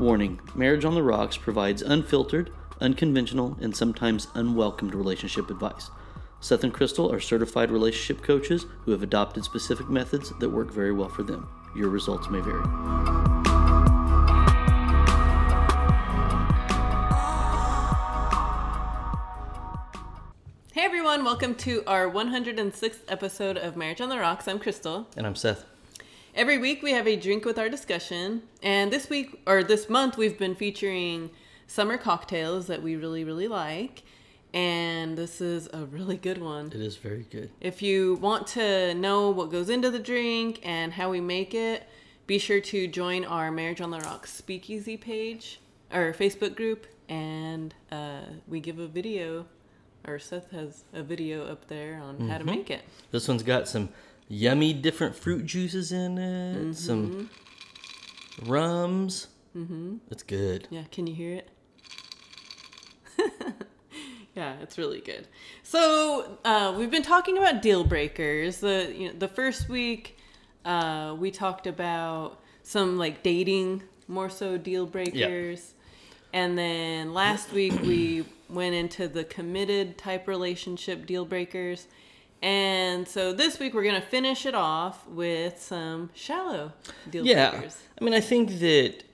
Warning Marriage on the Rocks provides unfiltered, unconventional, and sometimes unwelcomed relationship advice. Seth and Crystal are certified relationship coaches who have adopted specific methods that work very well for them. Your results may vary. Hey everyone, welcome to our 106th episode of Marriage on the Rocks. I'm Crystal. And I'm Seth. Every week we have a drink with our discussion, and this week or this month we've been featuring summer cocktails that we really really like, and this is a really good one. It is very good. If you want to know what goes into the drink and how we make it, be sure to join our Marriage on the Rocks speakeasy page or Facebook group, and uh, we give a video, or Seth has a video up there on how to make it. This one's got some yummy different fruit juices in it, some rums. Mm-hmm. It's good. Yeah, can you hear it? yeah, it's really good. So uh, we've been talking about deal breakers. The you know, the first week uh, we talked about some like dating more so deal breakers, yeah. and then last week we went into the committed type relationship deal breakers. And so this week we're gonna finish it off with some shallow deal Yeah, breakers. I mean, I think that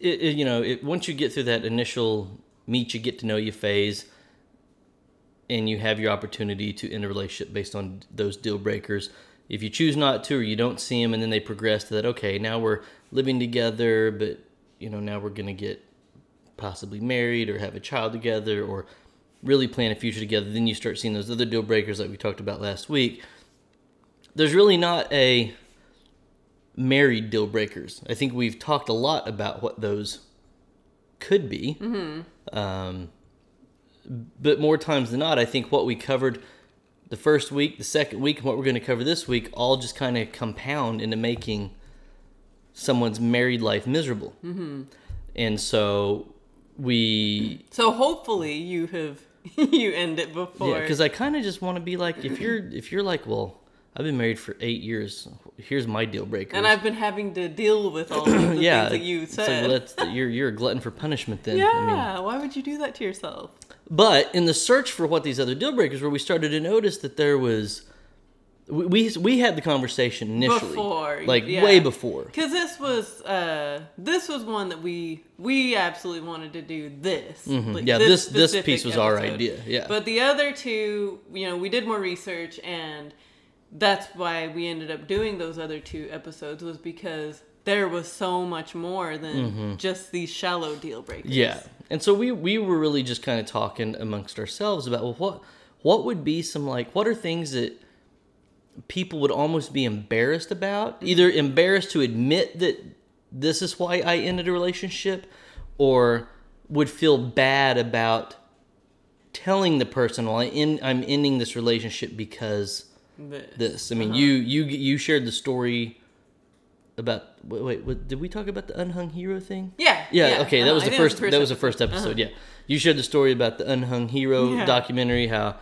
it, it- you know, it, once you get through that initial meet, you get to know you phase, and you have your opportunity to end a relationship based on those deal breakers. If you choose not to, or you don't see them, and then they progress to that, okay, now we're living together, but you know, now we're gonna get possibly married or have a child together, or really plan a future together. Then you start seeing those other deal breakers like we talked about last week. There's really not a married deal breakers. I think we've talked a lot about what those could be. Um, but more times than not, I think what we covered the first week, the second week, and what we're going to cover this week all just kind of compound into making someone's married life miserable. Mm-hmm. And so we So hopefully you have you end it before. yeah, because I kind of just want to be like, if you're if you're like, well, I've been married for eight years. Here's my deal breaker. and I've been having to deal with all of the yeah, things that you it's like, said. well, that's you're you're a glutton for punishment then. yeah, I mean, why would you do that to yourself? but in the search for what these other deal breakers were, we started to notice that there was. We, we, we had the conversation initially, Before, like yeah. way before. Because this was uh this was one that we we absolutely wanted to do this. Mm-hmm. Yeah, this- this specific piece was our idea, yeah. But the other two, you know, we did more research and that's why we ended up doing those other two episodes was because there was so much more than just these shallow deal breakers. Mm-hmm. Yeah, and so we we were really just kind of talking amongst ourselves about well, what what would be some like what are things that people would almost be embarrassed about, either embarrassed to admit that this is why I ended a relationship, or would feel bad about telling the person, well, I in, I'm ending this relationship because This. this. I mean, you you you shared the story about wait, wait what, did we talk about the unhung hero thing? Yeah. Yeah, okay, that uh-huh, was the first, that was the first episode. Yeah. You shared the story about the unhung hero Yeah. documentary how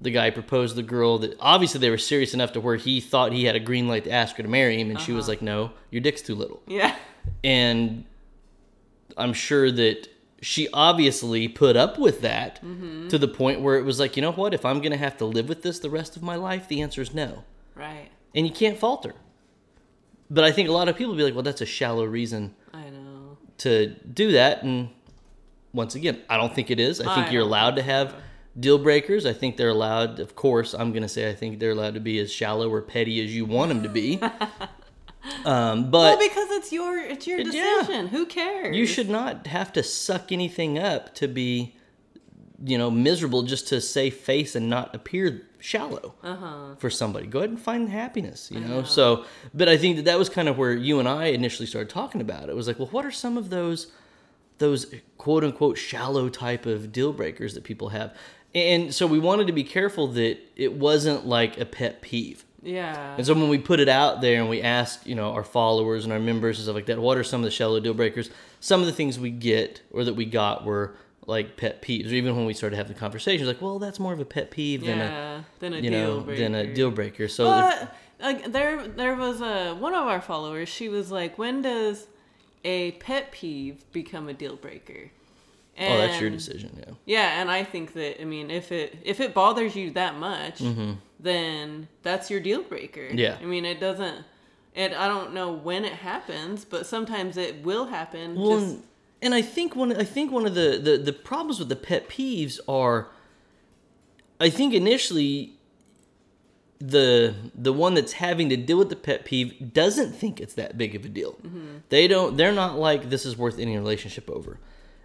the guy proposed to the girl that obviously they were serious enough to where he thought he had a green light to ask her to marry him and she Uh-huh. was like, "No, your dick's too little." Yeah. And I'm sure that she obviously put up with that Mm-hmm. to the point where it was like, "You know what? If I'm going to have to live with this the rest of my life, the answer is no." Right. And you can't falter. But I think a lot of people be like, "Well, that's a shallow reason I know. to do that and once again i don't think it is i think you're allowed to have deal breakers i think they're allowed of course i'm going to say i think they're allowed to be as shallow or petty as you want them to be um, Well, but because it's your it's your Yeah. decision. Who cares? you should not have to suck anything up to be you know miserable just to save face and not appear shallow Uh-huh. for somebody go ahead and find happiness you know so but i think that that was kind of where you and i initially started talking about it. it was like well what are some of those those quote unquote shallow type of deal breakers that people have and so we wanted to be careful that it wasn't like a pet peeve Yeah. and so when we put it out there and we asked, you know, our followers and our members and stuff like that, what are some of the shallow deal breakers? Some of the things we get or that we got were like pet peeves. Or even when we started having the conversations, like, well, that's more of a pet peeve than a. Than a you know breaker. than a deal breaker. So if, But like there, there was a one of our followers. She was like, "When does a pet peeve become a deal breaker. Oh, that's your decision. Yeah. Yeah, and I think that I mean, if it if it bothers you that much, then that's your deal breaker. Mm-hmm. Yeah. I mean, it doesn't. And I don't know when it happens, but sometimes it will happen. Well, just, and, and I think one I think one of the, the the problems with the pet peeves are I think initially the the one that's having to deal with the pet peeve doesn't think it's that big of a deal. They don't they're not like this is worth any relationship over.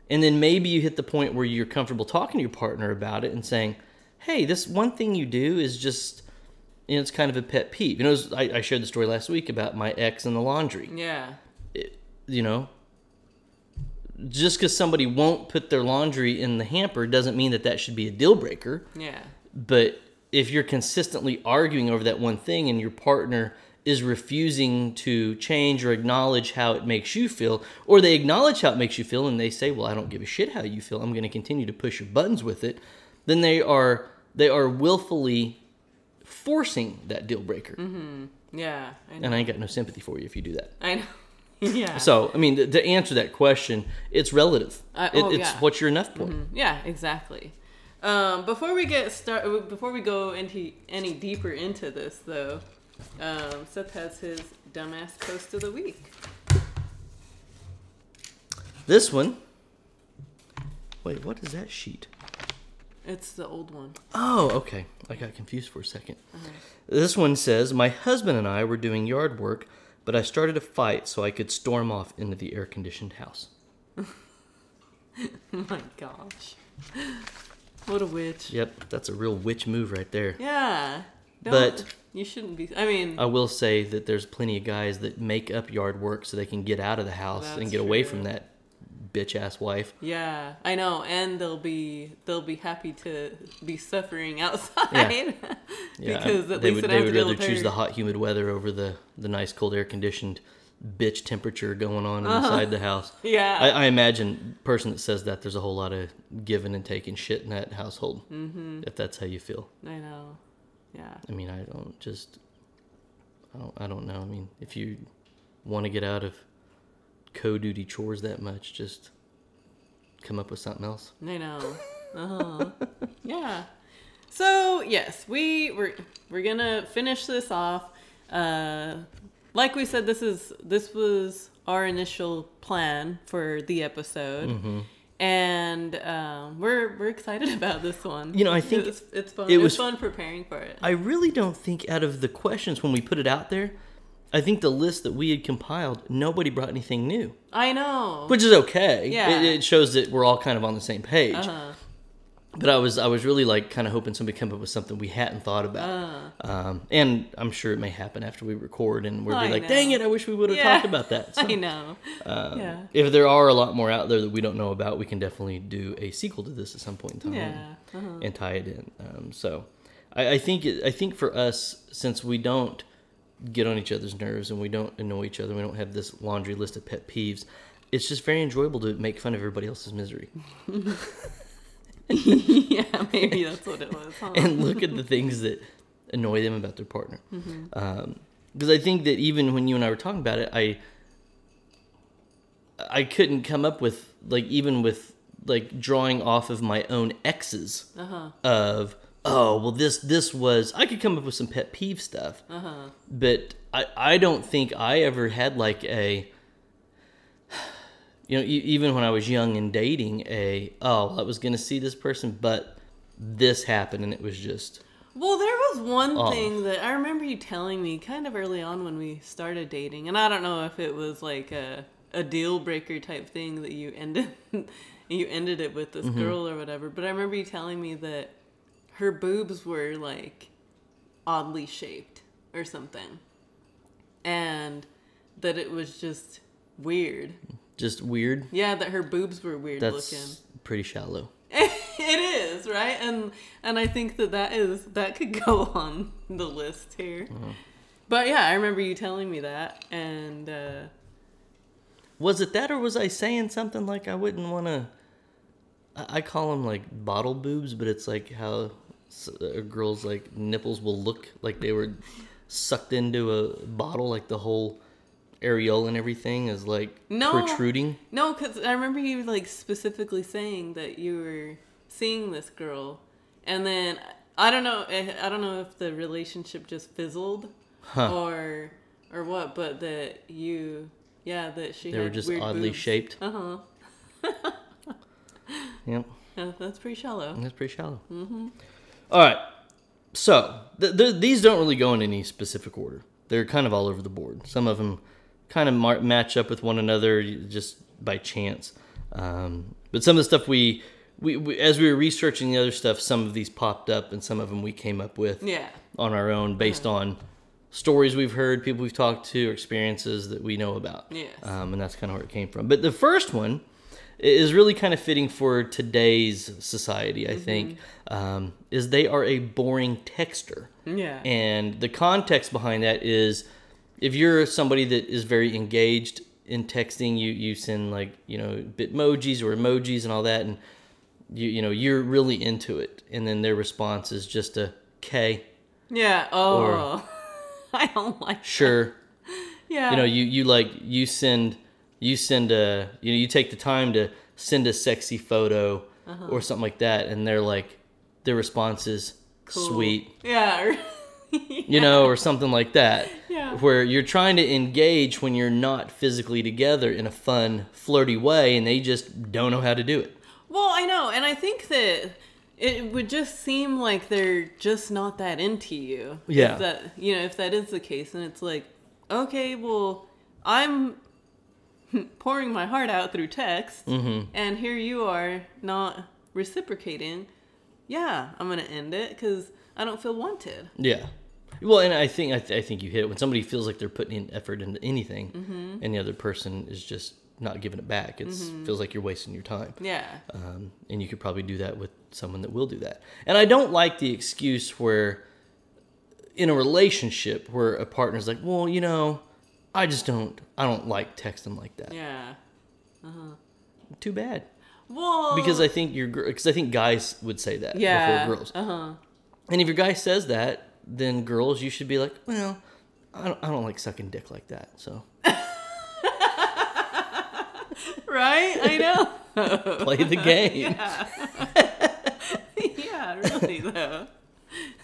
And then maybe you hit the point where you're comfortable talking to your partner about it and saying, "Hey, this one thing you do is just you know, it's kind of a pet peeve." You know, was- I, I shared the story last week about my ex and the laundry. Yeah, you know just because somebody won't put their laundry in the hamper doesn't mean that that should be a deal breaker. Yeah, but if you're consistently arguing over that one thing and your partner is refusing to change or acknowledge how it makes you feel or they acknowledge how it makes you feel and they say well i don't give a shit how you feel i'm going to continue to push your buttons with it then they are they are willfully forcing that deal breaker yeah. I know. and i ain't got no sympathy for you if you do that I know. yeah. so, I mean, to, to answer that question, it's relative. Uh, It- oh, it's yeah. what's your enough point. Yeah, exactly. Um, before we get start, before we go into any deeper into this, though, um, Seth has his dumbass post of the week. This one. Wait, what is that sheet? It's the old one. Oh, okay. I got confused for a 2nd This one says My husband and I were doing yard work, but I started a fight so I could storm off into the air conditioned house. my gosh, what a witch! Yep, that's a real witch move right there. Yeah, don't, But- you shouldn't be. I mean, I will say that there's plenty of guys that make up yard work so they can get out of the house and get away from that bitch ass wife. yeah, I know, and they'll be they'll be happy to be suffering outside Yeah, because at they least would, they they would rather choose the hot, humid weather over the, the nice, cold, air conditioned bitch temperature going on Uh-huh. inside the house. Yeah, I, I imagine person that says that there's a whole lot of giving and taking shit in that household. Mm-hmm. If that's how you feel, I know. Yeah. I mean, I don't just, I don't, I don't know. I mean, if you want to get out of co-duty chores that much, just come up with something else. I know. Uh huh. yeah. So yes, we we're we're gonna finish this off. Uh, like we said, this is this was our initial plan for the episode, Mm-hmm. And um, we're we're excited about this one. You know, I think it's, it's fun. it It was- was fun preparing for it. I really don't think out of the questions when we put it out there, I think the list that we had compiled, nobody brought anything new. I know. which is okay. Yeah. It, it shows that we're all kind of on the same page. uh-huh. But I was I was really like kind of hoping somebody come up with something we hadn't thought about. Uh. Um, and I'm sure it may happen after we record, and we'll be like, know. "Dang it! I wish we would have Yeah. talked about that." So, I know. um, yeah. If there are a lot more out there that we don't know about, we can definitely do a sequel to this at some point in time Yeah. Uh-huh. and tie it in. Um, so I, I think it, I think for us, since we don't get on each other's nerves and we don't annoy each other, we don't have this laundry list of pet peeves. It's just very enjoyable to make fun of everybody else's misery yeah. Maybe that's what it was. Huh? and look at the things that annoy them about their partner. Mm-hmm. Because I think that even when you and I were talking about it, I I couldn't come up with like even with like drawing off of my own exes Uh-huh. of oh well this this was I could come up with some pet peeve stuff, Uh-huh. but I I don't think I ever had like a you know even when I was young and dating a oh I was gonna see this person but this happened and it was just Well, there was one Oh. thing that I remember you telling me kind of early on when we started dating, and I don't know if it was like a a deal breaker type thing that you ended you ended it with this Mm-hmm. girl or whatever. But I remember you telling me that her boobs were like oddly shaped or something, and that it was just weird. Just weird. Yeah, that her boobs were weird That's looking. pretty shallow. it is right and and i think that that is that could go on the list here Uh-huh. but yeah i remember you telling me that and uh Was it that, or was I saying something like I wouldn't want to? I call them like bottle boobs, but it's like how a girl's like nipples will look like they were sucked into a bottle, like the whole areola and everything is like No. protruding. No, because I remember you like specifically saying that you were seeing this girl, and then I don't know. eh, I don't know if the relationship just fizzled, Huh. or or what, but that you, yeah, that she They were just oddly boobs. shaped. Uh huh. Yep. Yeah, that's pretty shallow. That's pretty shallow. Mm-hmm. All right. So th- th- these don't really go in any specific order. They're kind of all over the board. Some of them kind of mar- match up with one another just by chance. Um, but some of the stuff we, we, we, as we were researching the other stuff, some of these popped up, and some of them we came up with Yeah. on our own based on stories we've heard, people we've talked to, experiences that we know about. Yes. Um, and that's kind of where it came from. But the first one is really kind of fitting for today's society, I think, um, is they are a boring texter. Yeah. And the context behind that is if you're somebody that is very engaged in texting, you, you send like, you know, bitmojis or emojis and all that, and you you know, you're really into it. And then their response is just a K, yeah. Oh, I don't like. sure. Yeah. you know you you like you send you send a you know you take the time to send a sexy photo Uh-huh. or something like that and they're like their response is Cool. sweet Yeah. you know or something like that Yeah. where you're trying to engage when you're not physically together in a fun flirty way and they just don't know how to do it Well, I know, and I think that it would just seem like they're just not that into you. Yeah. If that you know, if that is the case, and it's like, okay, well, I'm pouring my heart out through text, Mm-hmm. and here you are not reciprocating. Yeah, I'm gonna end it because I don't feel wanted. Yeah. Well, and I think I, th- I think you hit it when somebody feels like they're putting in effort into anything, Mm-hmm. and the other person is just not giving it back. It feels like you're wasting your time. Yeah. Um, and you could probably do that with someone that will do that. And I don't like the excuse where, in a relationship, where a partner's like, "Well, you know, I just don't, I don't like texting like that." Yeah. Uh-huh. Too bad, Well. because I think you're, because I think guys would say that yeah. before girls. Uh huh. And if your guy says that, then girls, you should be like, "Well, I don't, I don't like sucking dick like that." So Right. I know. play the game. yeah. Really though.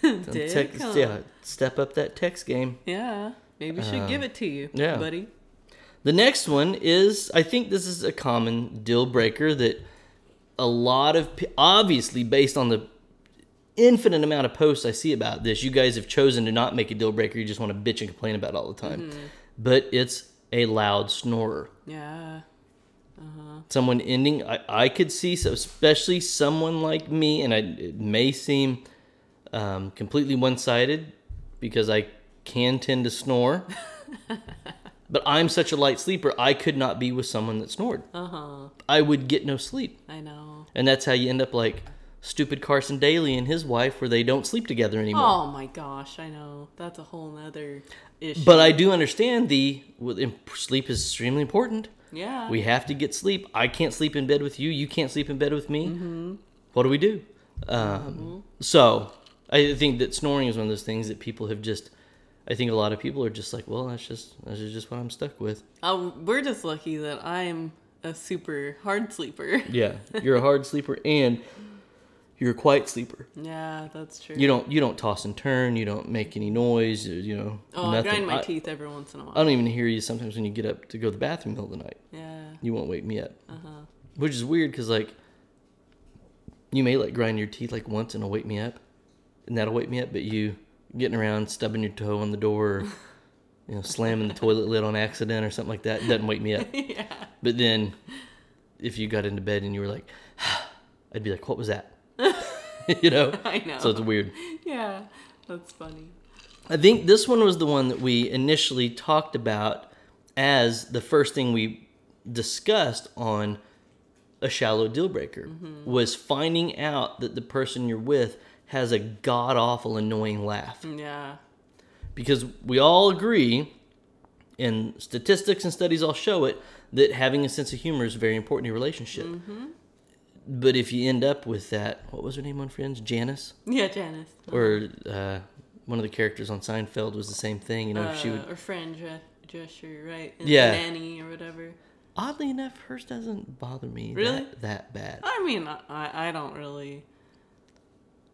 Text, yeah, step up that text game. Yeah, maybe should give it to you, Uh, yeah. buddy. The next one is I think this is a common deal breaker that a lot of obviously based on the infinite amount of posts I see about this, you guys have chosen to not make a deal breaker. You just want to bitch and complain about it all the time. But it's a loud snorer. Yeah, Uh-huh. Someone ending, I, I could see, so especially someone like me, and I, it may seem um, completely one sided because I can tend to snore. but I'm such a light sleeper, I could not be with someone that snored. uh huh. I would get no sleep. I know. And that's how you end up like stupid Carson Daly and his wife, where they don't sleep together anymore. Oh my gosh, I know. That's a whole nother issue. But I do understand the sleep is extremely important. yeah, We have to get sleep. I can't sleep in bed with you. You can't sleep in bed with me. What do we do? Um, So I think that snoring is one of those things that people have just. I think a lot of people are just like, well, that's just that's just what I'm stuck with. Uh, we're just lucky that I'm a super hard sleeper. Yeah, you're a hard sleeper and you're a quiet sleeper. yeah, that's true. You don't you don't toss and turn. You don't make any noise. You know oh, I nothing. grind my I, teeth every once in a while. I don't even hear you sometimes when you get up to go to the bathroom in the middle of the night. yeah. You won't wake me up, Uh-huh. which is weird because like you may like grind your teeth like once and it'll wake me up, and that'll wake me up. But you getting around stubbing your toe on the door, or, you know, slamming the toilet lid on accident or something like that doesn't wake me up. yeah. But then if you got into bed and you were like, I'd be like, what was that? you know. I know. So it's weird. yeah, that's funny. I think this one was the one that we initially talked about as the first thing we discussed on a shallow deal breaker mm-hmm. was finding out that the person you're with has a god awful annoying laugh. Yeah. Because we all agree, and statistics and studies all show it, that having a sense of humor is very important in a relationship. Mm-hmm. But if you end up with that, what was her name on Friends? Janice? Yeah, Janice. Or uh, one of the characters on Seinfeld was the same thing. You know, she would Uh, or. Uh, gesture, right? In Yeah. nanny or whatever. Oddly enough, hers doesn't bother me Really? that, that bad. I mean, I I don't really.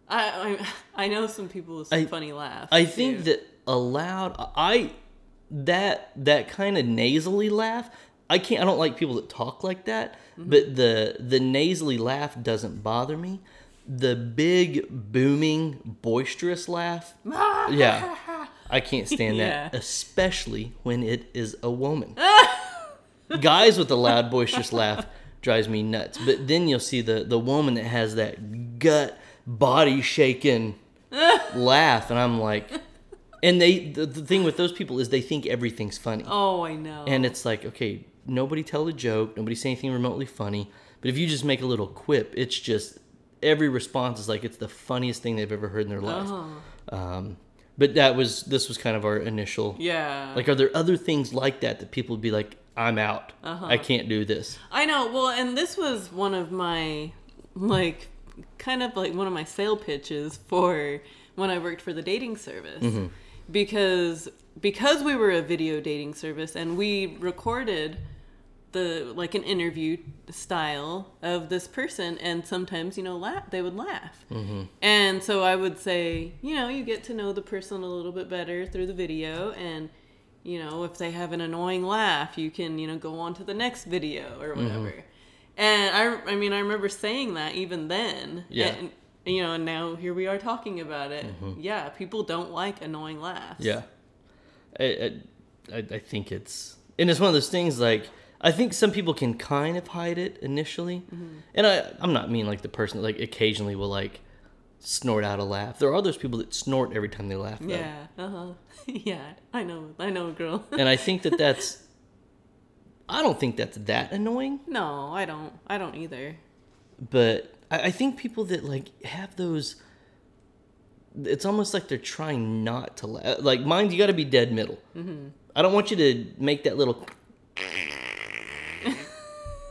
I I, I know some people with some I- funny laughs. I think that a loud I that that kind of nasally laugh. I can't. I don't like people that talk like that. Mm-hmm. But the the nasally laugh doesn't bother me. The big booming boisterous laugh. yeah, I can't stand Yeah. that, especially when it is a woman. Guys with a loud boisterous laugh drives me nuts. But then you'll see the the woman that has that gut body shaking laugh, and I'm like, and they the, the thing with those people is they think everything's funny, Oh, I know. and it's like okay, nobody tell a joke, nobody say anything remotely funny, but if you just make a little quip, it's just every response is like it's the funniest thing they've ever heard in their life. Uh-huh. Um, but that was this was kind of our initial yeah. like, are there other things like that that people would be like, I'm out, Uh-huh. I can't do this. I know. Well, and this was one of my like kind of like one of my sale pitches for when I worked for the dating service. Mm-hmm. Because because we were a video dating service and we recorded the like an interview style of this person and sometimes you know laugh they would laugh Mm-hmm. and so i would say you know you get to know the person a little bit better through the video and you know if they have an annoying laugh you can you know go on to the next video or Mm-hmm. whatever and i i mean i remember saying that even then Yeah. and, you know and now here we are talking about it yeah people don't like annoying laughs Mm-hmm. Yeah, I, I, I I think it's and it's one of those things like I think some people can kind of hide it initially, Mm-hmm. and I I'm not mean like the person that like occasionally will like snort out a laugh. There are those people that snort every time they laugh. Though. yeah uh-huh yeah i know i know a girl and I think that that's I don't think that's that annoying, no i don't i don't either but I, I think people that like have those. It's almost like they're trying not to laugh. Like mine, you got to be dead middle. Mm-hmm. I don't want you to make that little.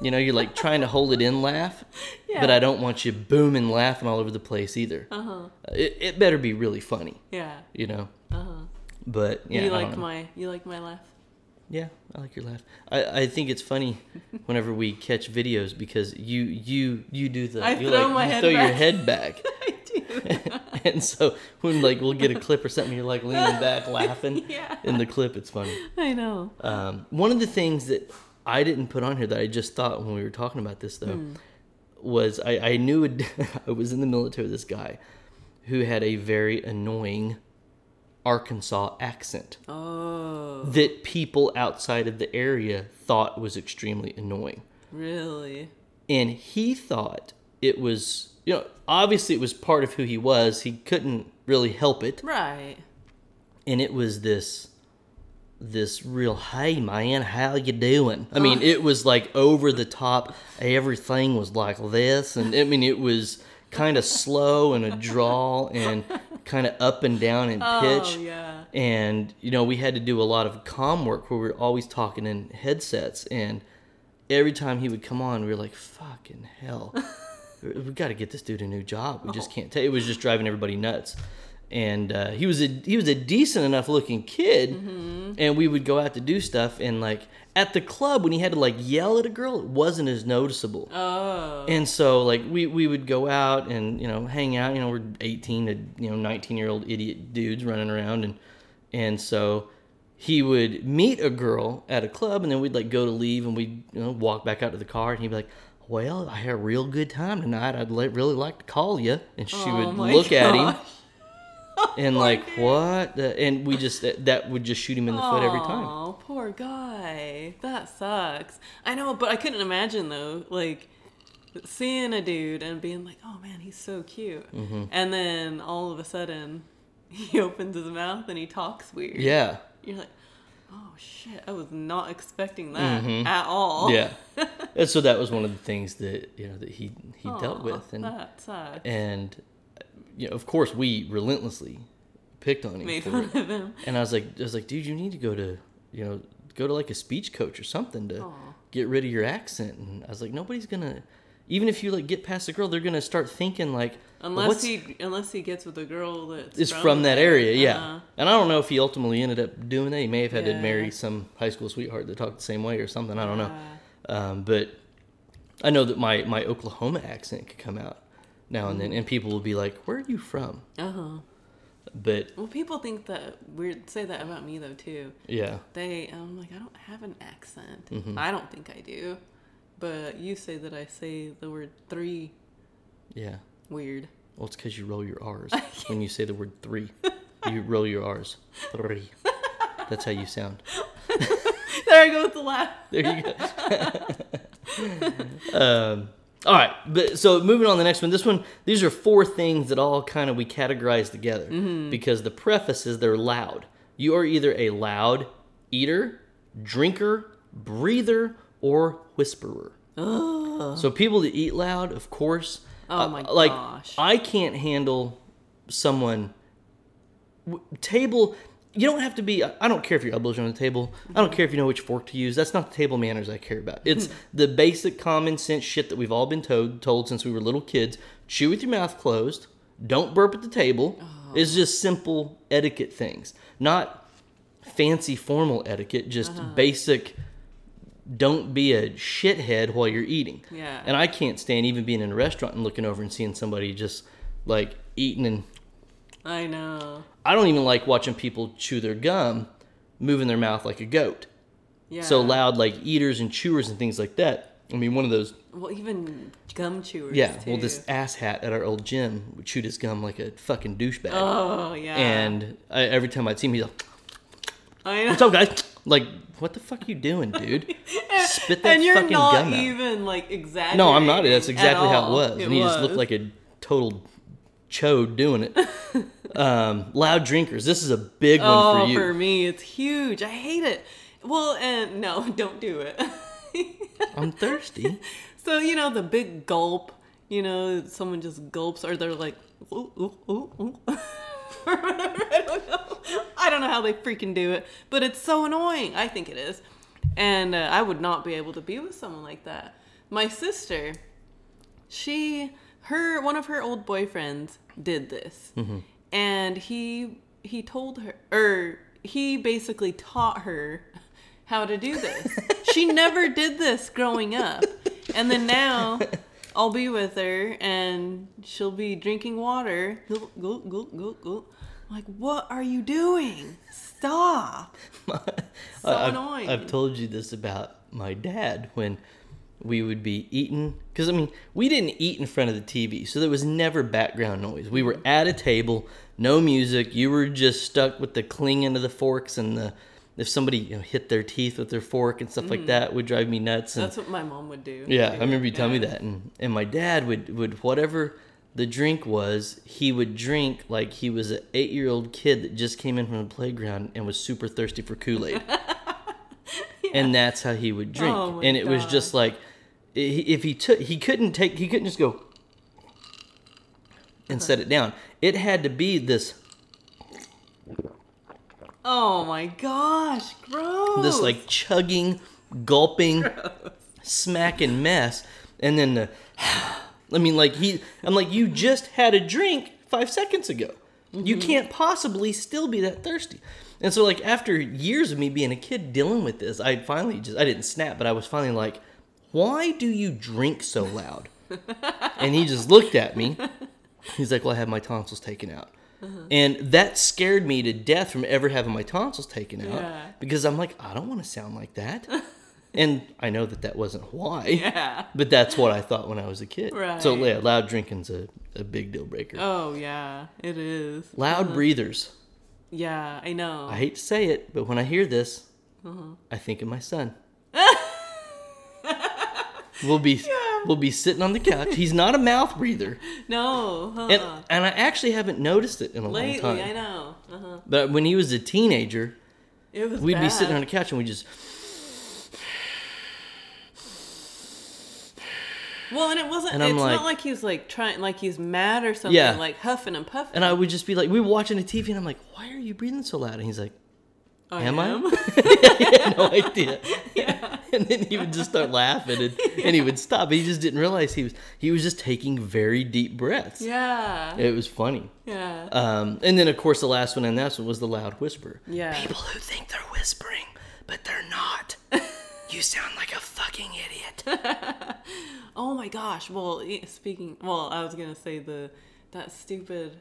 You know, you're like trying to hold it in, laugh, but I don't want you booming, laughing all over the place either. uh-huh It, it better be really funny, yeah you know. uh-huh But yeah, you like my you like my laugh Yeah, I like your laugh. I, I think it's funny whenever we catch videos because you you you do the I you throw like, my you head throw your head back, i do and so when like we'll get a clip or something, you're like leaning back laughing. Yeah. In the clip, it's funny. i know Um, one of the things that I didn't put on here that I just thought when we were talking about this though Hmm. was I, I knew it, I was in the military with this guy who had a very annoying Arkansas accent oh that people outside of the area thought was extremely annoying. really And he thought it was, you know, obviously it was part of who he was. He couldn't really help it. right and it was this this real hey man how you doing? I mean it was like over the top. Everything was like this and i mean it was kind of slow and a drawl and kind of up and down in oh, pitch. oh yeah. And you know we had to do a lot of comm work where we were always talking in headsets and every time he would come on we were like fucking hell. We got to get this dude a new job. We just oh. can't take it was just driving everybody nuts and uh, he was a he was a decent enough looking kid and we would go out to do stuff and like at the club when he had to like yell at a girl it wasn't as noticeable. Oh. And so like we, we would go out and you know hang out you know we're 18 to you know 19 year old idiot dudes running around and and so he would meet a girl at a club and then we'd like go to leave and we'd you know walk back out to the car and he'd be like well i had a real good time tonight. I'd really like to call you and she Oh would look at him. gosh. And like what the, and we just that, that would just shoot him in the foot every time Oh, poor guy. That sucks. I know, but I couldn't imagine though, like seeing a dude and being like, "Oh man, he's so cute," Mm-hmm. and then all of a sudden he opens his mouth and he talks weird. yeah You're like, "Oh shit, I was not expecting that at all." Mm-hmm. yeah and so that was one of the things that you know that he he dealt with and that sucks. and you know, of course, we relentlessly picked on him Made fun it. of him. And I was like, I was like, dude, you need to go to, you know, go to like a speech coach or something to Aw. get rid of your accent. And I was like, nobody's gonna, even if you like get past the girl, they're gonna start thinking like, Unless he unless he gets with a girl that's is from, that area, yeah. Uh-huh. And I don't know if he ultimately ended up doing that. He may have had to marry some high school sweetheart that talked the same way or something. I don't know. Um, but I know that my my Oklahoma accent could come out now and then, and people will be like, "Where are you from?" Uh-huh. But Well, people think that weird say that about me though too. yeah, They, I'm like, I don't have an accent. Mm-hmm. I don't think I do, but you say that I say the word three yeah. weird. Well, it's because you roll your R's when you say the word three. You roll your R's. Three. That's how you sound. There I go with the laugh. There you go. um, all right, but so moving on to the next one. This one, these are four things that all kind of we categorize together because the preface is they're loud. You are either a loud eater, drinker, breather, or whisperer. So people that eat loud, of course. Oh uh, my like, gosh. I can't handle someone w- table you don't have to be i don't care if you're elbows on the table. I don't care if you know which fork to use. That's not the table manners i care about. It's hmm. the basic common sense shit that we've all been told told since we were little kids. Chew with your mouth closed. Don't burp at the table. Oh. It's just simple etiquette things. Not fancy formal etiquette just uh-huh. basic don't be a shithead while you're eating. Yeah. and i can't stand even being in a restaurant and looking over and seeing somebody just like eating and I know. I don't even like watching people chew their gum, moving their mouth like a goat. Yeah. So loud, like eaters and chewers and things like that. I mean, one of those. Well, even gum chewers. Yeah. Too. Well, this asshat at our old gym chewed his gum like a fucking douchebag. Oh yeah. And I, every time I'd see him, he's like, I know. "What's up, guys?" Like, what the fuck are you doing, dude? Spit that fucking gum out. and you're fucking not gum out. even like exactly. No, I'm not. That's exactly how it was. and he just looked like a total chode doing it. um, loud drinkers. This is a big one Oh, for you. for me, it's huge. I hate it. Well, and no, don't do it. I'm thirsty. so you know the big gulp. You know, someone just gulps, or they're like, ooh, ooh, ooh, ooh. I don't know. I don't know how they freaking do it, but it's so annoying. I think it is, and uh, I would not be able to be with someone like that. My sister, she, her, one of her old boyfriends did this, mm-hmm. and he he told her, or he basically taught her how to do this. she never did this growing up, and then now. I'll be with her and she'll be drinking water. Gulp, gulp, gulp, gulp, gulp. I'm like, what are you doing? Stop. So I've, annoying. I've told you this about my dad when we would be eating because I mean we didn't eat in front of the TV, so there was never background noise. We were at a table, no music. You were just stuck with the clinging of the forks and the if somebody you know, hit their teeth with their fork and stuff like that would drive me nuts. And Mm. That's what my mom would do. yeah, I remember you telling me that, and and my dad would would whatever the drink was, he would drink like he was an eight year old kid that just came in from the playground and was super thirsty for Kool Aid, and that's how he would drink, Oh and it was just like if he took he couldn't take he couldn't just go and set it down. It had to be this Oh my gosh, gross. this like chugging, gulping, smacking mess, and then the. I mean, like he, I'm like, you just had a drink five seconds ago. You mm-hmm. can't possibly still be that thirsty. And so, like after years of me being a kid dealing with this, I finally just I didn't snap, but I was finally like, why do you drink so loud? and he just looked at me. He's like, well, I had my tonsils taken out. And that scared me to death from ever having my tonsils taken out Yeah. because I'm like, I don't want to sound like that. and I know that that wasn't why, yeah. but that's what I thought when I was a kid. So, yeah, loud drinking's a, a big deal breaker. Oh yeah, it is. loud breathers. Yeah, I know. I hate to say it, but when I hear this, Uh-huh. I think of my son. we'll be we'll be sitting on the couch. He's not a mouth breather, no, huh. and and I actually haven't noticed it in a lately long time. I know. Uh-huh. But when he was a teenager, It was. we'd be sitting on the couch and we just Well, and it wasn't. And it's like- not like he was like trying, like he's mad or something, Yeah. like huffing and puffing. and I would just be like, we were watching the TV and I'm like, why are you breathing so loud? And he's like, I am I? am. I had no idea. and then he would just start laughing and, and he would stop. He just didn't realize he was he was just taking very deep breaths. Yeah. It was funny. Yeah. Um, and then of course the last one and that one was the loud whisper. Yeah. People who think they're whispering, but they're not. you sound like a fucking idiot. Oh my gosh. Well, speaking. Well, I was gonna say the that stupid,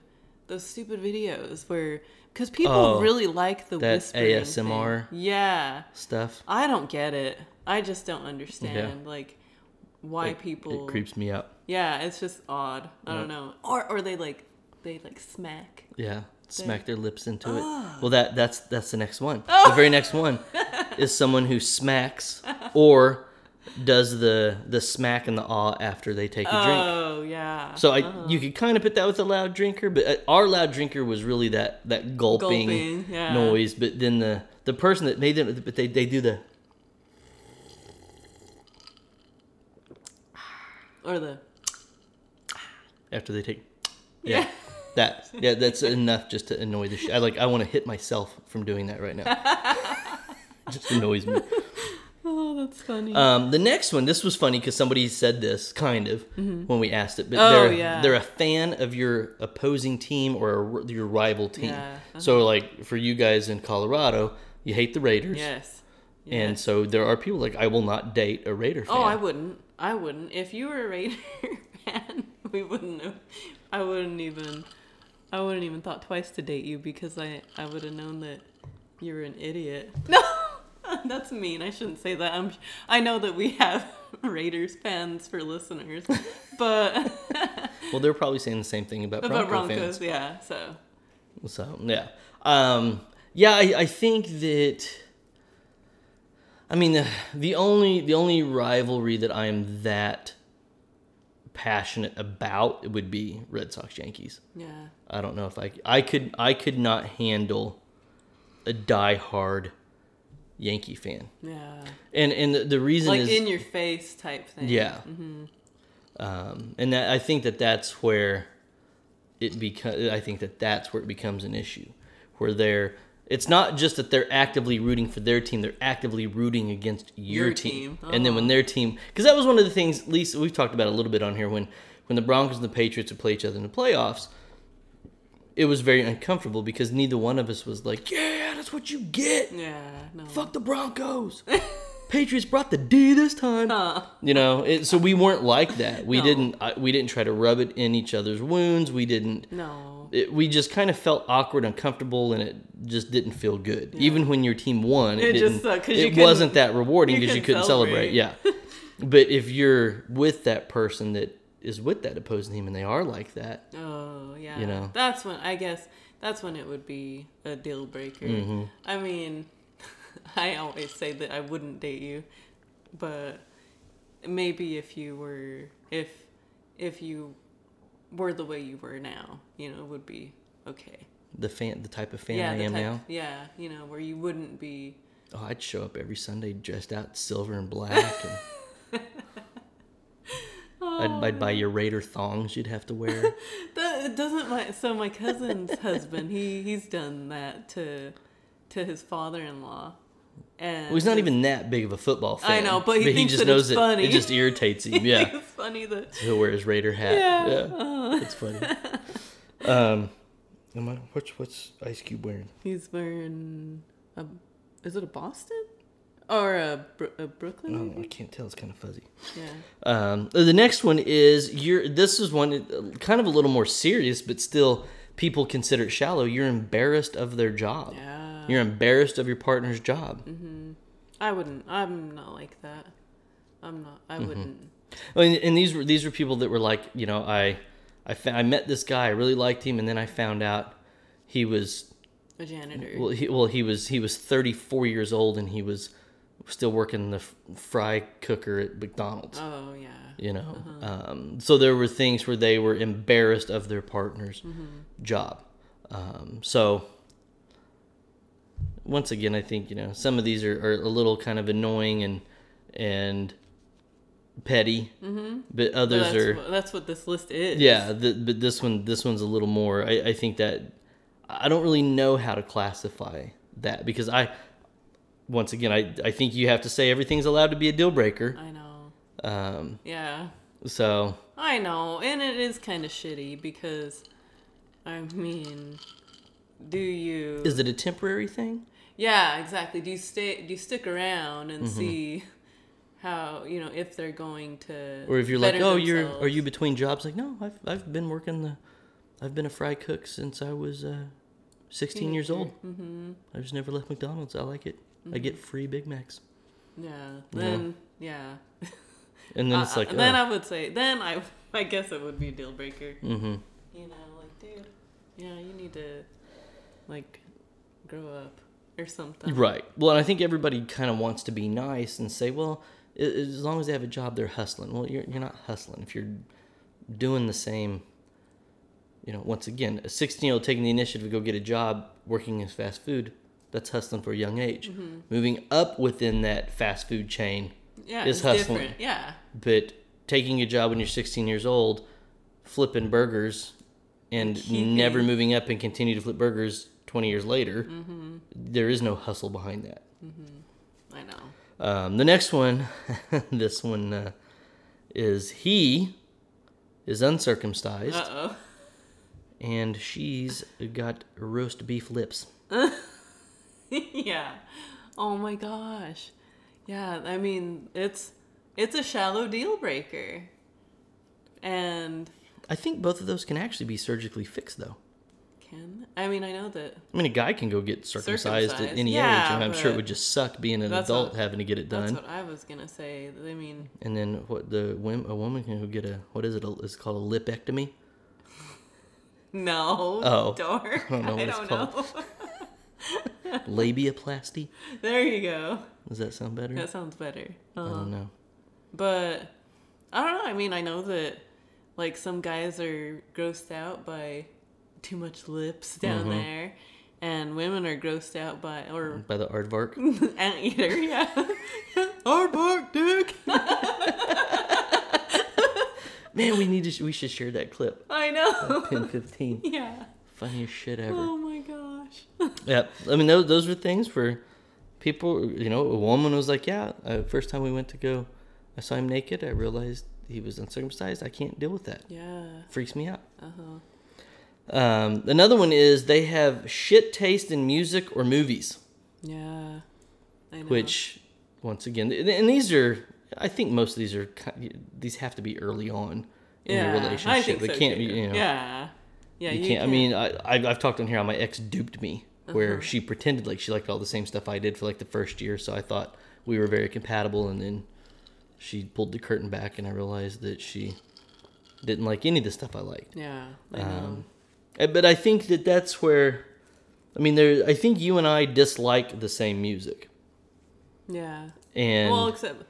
those stupid videos where because people Oh, really like the that whispering ASMR. thing. Yeah. Stuff. I don't get it. I just don't understand like why It- people. It creeps me out. Yeah, it's just odd. I don't know. Or or they like they like smack. Yeah, smack their lips into it. Ah. Well, that that's that's the next one. Oh. The very next one is someone who smacks or does the the smack and the awe after they take a drink. Oh yeah. So I you could kind of put that with a loud drinker, but uh, our loud drinker was really that that gulping, Gulping, yeah. noise. But then the the person that made it, but they they do the or the after they take. yeah. That yeah, that's enough just to annoy the shit. I like I want to hit myself from doing that right now. just annoys me. Oh, that's funny. Um, the next one, this was funny because somebody said this kind of when we asked it, but Oh, they're yeah. they're a fan of your opposing team or a, your rival team. Yeah, uh-huh. So like for you guys in Colorado, you hate the Raiders, yes. and so there are people like I will not date a Raider fan. Oh, I wouldn't. I wouldn't. If you were a Raider fan, we wouldn't have. I wouldn't even. I wouldn't even thought twice to date you because I I would have known that you were an idiot. No, that's mean. I shouldn't say that. I'm. I know that we have Raiders fans for listeners, but Well, they're probably saying the same thing about Bronco about Broncos, fans. yeah. So So yeah, um, yeah, I, I think that. I mean, the, the only the only rivalry that I am that passionate about would be Red Sox Yankees. yeah, I don't know if I I could I could not handle a diehard Yankee fan, yeah, and and the, the reason like is in your face type thing. yeah. Um, and that, I think that that's where it becomes. I think that that's where it becomes an issue, where they're. It's not just that they're actively rooting for their team; they're actively rooting against your, Your team. team. And then when Uh-huh. their team, because that was one of the things. Lisa, we've talked about a little bit on here when when the Broncos and the Patriots would play each other in the playoffs. It was very uncomfortable because neither one of us was like, "Yeah, that's what you get." Yeah. No. Fuck the Broncos. Patriots brought the D this time. You know, it, so we weren't like that. We No. didn't. I, we didn't try to rub it in each other's wounds. We didn't. No. It, we just kind of felt awkward, uncomfortable, and it just didn't feel good. Even when your team won, it, It just sucked 'cause you it wasn't that rewarding because you couldn't couldn't celebrate. celebrate. Yeah, but if you're with that person that is with that opposing team and they are like that, Oh yeah. You know? That's when I guess that's when it would be a deal breaker. Mm-hmm. I mean, I always say that I wouldn't date you, but maybe if you were if if you were the way you were now, you know, would be okay. the fan, the type of fan yeah, I the am type- now, Yeah, you know, where you wouldn't be oh, I'd show up every Sunday dressed out silver and black, and I'd, I'd buy oh. your Raider thongs you'd have to wear. That doesn't my so my cousin's husband he he's done that to to his father-in-law, and Well, he's not even that big of a football fan. I know, but he thinks just that knows it's it. funny. It just irritates him. Yeah, it's funny that he'll wear his Raider hat. yeah, Yeah, uh, it's funny. Um, am I, what's what's Ice Cube wearing? he's wearing a is it a Boston or a, a Oh, Brooklyn? I can't tell. It's kind of fuzzy. Yeah, Um, the next one is you're. This is one kind of a little more serious, but still people consider it shallow. You're embarrassed of their job. yeah. You're embarrassed of your partner's job. I wouldn't. I'm not like that. I'm not. I Mm-hmm. wouldn't. And these were these were people that were like, you know, I, I, fa- I met this guy, I really liked him, and then I found out he was A janitor. well, he, well, he was he was 34 years old, and he was still working the f- fry cooker at McDonald's. oh yeah. You know, Uh-huh. um, so there were things where they were embarrassed of their partner's Mm-hmm. job. Um, so once again, I think you know some of these are, are a little kind of annoying and and petty, mm-hmm. but But others that's, are that's what this list is. yeah. The, but this one this one's a little more. I, I think that I don't really know how to classify that because I once again, I I think you have to say everything's allowed to be a deal breaker. I know. Um, Yeah. so I know, and it is kind of shitty because, I mean, do you? is it a temporary thing? yeah, exactly. Do you stay? Do you stick around Mm-hmm. and see how you know if they're going to? Or if you're like, oh, you're are you between jobs? Like, no, I've I've been working the, I've been a fry cook since I was uh, 16 years old. Mm-hmm. I've just never left McDonald's. I like it. I get Mm-hmm. free Big Macs. Yeah. Then yeah. And then it's Uh, like, then oh, I would say then I I guess it would be a deal breaker. mm-hmm. You know, like dude, yeah, you need to like grow up or something. Right. Well, and I think everybody kind of wants to be nice and say, well, as long as they have a job, they're hustling. Well, you're, you're not hustling. If you're doing the same, you know, once again, a 16 year old taking the initiative to go get a job working in fast food, that's hustling for a young age. Mm-hmm. Moving up within that fast food chain, Yeah, Is hustling. different. Yeah. but taking a job when you're 16 years old, flipping burgers, and Keeping- never moving up and continue to flip burgers 20 years later, Mm-hmm. there is no hustle behind that. I know. Um, the next one, this one uh, is he is uncircumcised Uh oh. and she's got roast beef lips. yeah. Oh my gosh. Yeah, I mean, it's it's a shallow deal breaker. And I think both of those can actually be surgically fixed, though. Can I mean, I know that I mean, a guy can go get circumcised, at any yeah, age, and I'm sure it would just suck being an adult what- having to get it done. that's what I was going to say. I mean, And then what the a woman can go get a what is it? A, it's called a lipectomy. no. Oh. I don't know I it's don't know. Labiaplasty. there you go. Does that sound better? That sounds better. I Uh-huh. don't know. But I don't know. I mean, I know that like some guys are grossed out by too much lips down Mm-hmm. there, and women are grossed out by or By the aardvark. anteater. Yeah, aardvark dick. Man, we need to. sh- We should share that clip. I know. PEN15. yeah. Funniest shit ever. Oh my gosh. Yeah, I mean those those were things for people. You know, a woman was like, "Yeah, uh, first time we went to go, I saw him naked. I realized he was uncircumcised. I can't deal with that. Yeah. Freaks me out." Uh huh. Um, another one is they have shit taste in music or movies, Yeah. Which, once again, and these are. I think most of these are. These have to be early on in yeah, your relationship. I think they so can't too. be. You know, Yeah. Yeah. you, can't, I mean, I, I've, talked on here how my ex duped me, where Uh-huh. she pretended like she liked all the same stuff I did for like the first year. So I thought we were very compatible, and then she pulled the curtain back, and I realized that she didn't like any of the stuff I liked. Yeah. I know. Um, Eh, but I think that that's where, I mean, there. I think you and I dislike the same music, yeah. and well, except,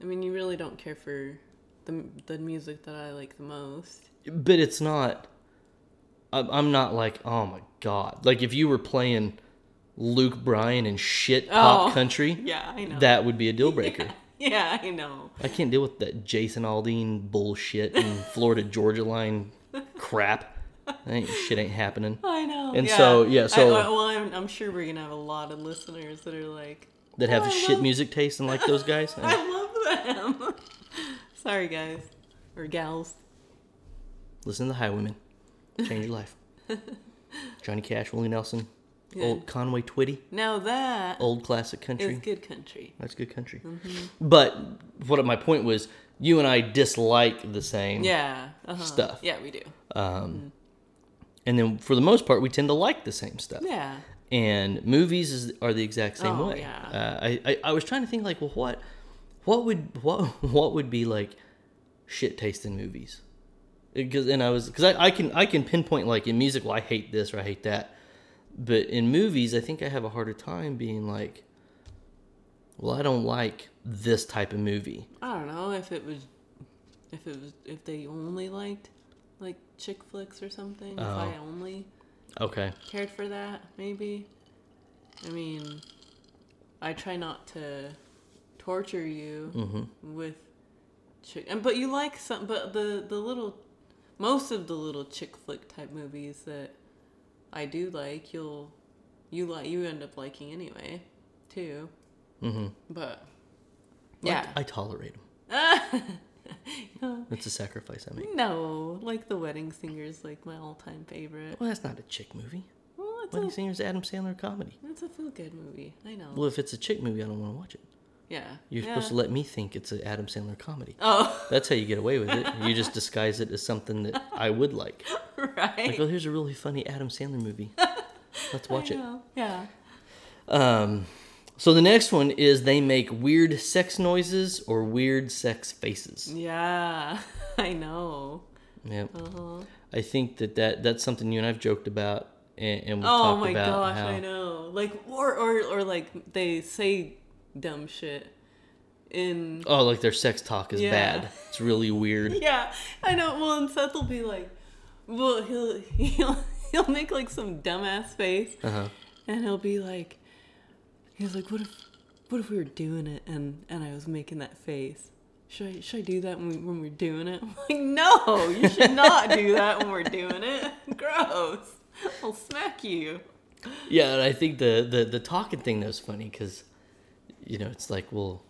I mean, you really don't care for the the music that I like the most. but it's not. I'm, I'm not like, oh my god, like if you were playing Luke Bryan and shit pop Oh. country. Yeah, I know. that would be a deal breaker. yeah, I know. I can't deal with that Jason Aldean bullshit and Florida Georgia line crap. Ain't, shit ain't happening. I know. And so, yeah, I- so- well, I'm, I'm sure we're gonna have a lot of listeners that are like, That have Oh, shit love- music taste and like those guys. I love them. Sorry, guys or gals. Listen to the Highwaymen. Change your life. Johnny Cash, Willie Nelson, Yeah. old Conway Twitty, Now that old classic country. good country. That's good country. Mm-hmm. But what my point was, you and I dislike the same. Yeah. Uh-huh. Stuff. Yeah, we do. Um, and then for the most part, we tend to like the same stuff. Yeah. and movies is, are the exact same Oh, way. yeah. Uh, I, I I was trying to think like, well, what what would what what would be like shit taste in movies? Because and I was because I, I can I can pinpoint like in music, well, I hate this or I hate that, but in movies, I think I have a harder time being like, well, I don't like this type of movie. I don't know if it was, if it was, if they only liked like chick flicks or something. If I Oh. only Okay, cared for that, maybe. I mean, I try not to torture you Mm-hmm. with chick, and but you like some, but the the little, most of the little chick flick type movies that I do like, you'll, you like, you end up liking anyway, too. Mm-hmm. But I- yeah, I, tolerate them. It's a sacrifice I make. no, like the Wedding Singer is like my all-time favorite. Well, that's not a chick movie. Well, it's Wedding a Singer's Adam Sandler comedy. it's a feel-good movie. I know. Well, if it's a chick movie, I don't want to watch it. yeah, You're yeah. supposed to let me think it's an Adam Sandler comedy. Oh, That's how you get away with it. You just disguise it as something that I would like. right. Like, oh, here's a really funny Adam Sandler movie. Let's watch it. Yeah. Um, so the next one is they make weird sex noises or weird sex faces. Yeah, I know. Yep. Uh-huh. I think that, that that's something you and I've joked about, and, and we've Oh my gosh, how I know. Like or or or like they say dumb shit in oh, like their sex talk is Yeah. bad. It's really weird. Yeah, I know. Well, and Seth will be like, well, he'll he'll he'll make like some dumbass face, Uh-huh. and he'll be like, he's like, what if what if we were doing it and and I was making that face? Should I should I do that when we when we're doing it? I'm like, no, you should not do that when we're doing it. Gross. I'll smack you. Yeah, and I think the the the talking thing is funny because, you know, it's like, well,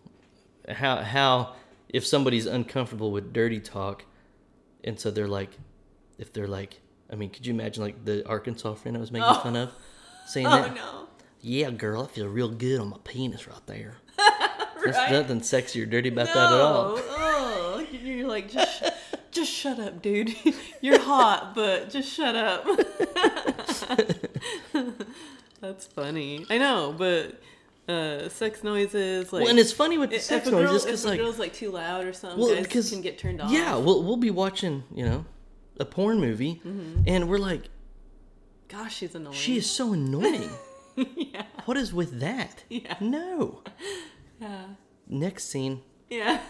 how how if somebody's uncomfortable with dirty talk, and so they're like, if they're like, I mean, could you imagine like the Arkansas friend I was making oh. fun of, saying Oh that? no. Yeah, girl, I feel real good on my penis right there. Right? There's nothing sexy or dirty about no. that at all. Oh, you're like just, sh- just shut up, dude. You're hot, but just shut up. That's funny. I know, but uh, sex noises like. well, and it's funny with the sex girl, noises because like, girl's like too loud or something, well, guys because can get turned off. yeah, we'll we'll be watching, you know, a porn movie, Mm-hmm. and we're like, Gosh, she's annoying. she is so annoying. yeah. What is with that? Yeah. No. Yeah. Next scene, Yeah.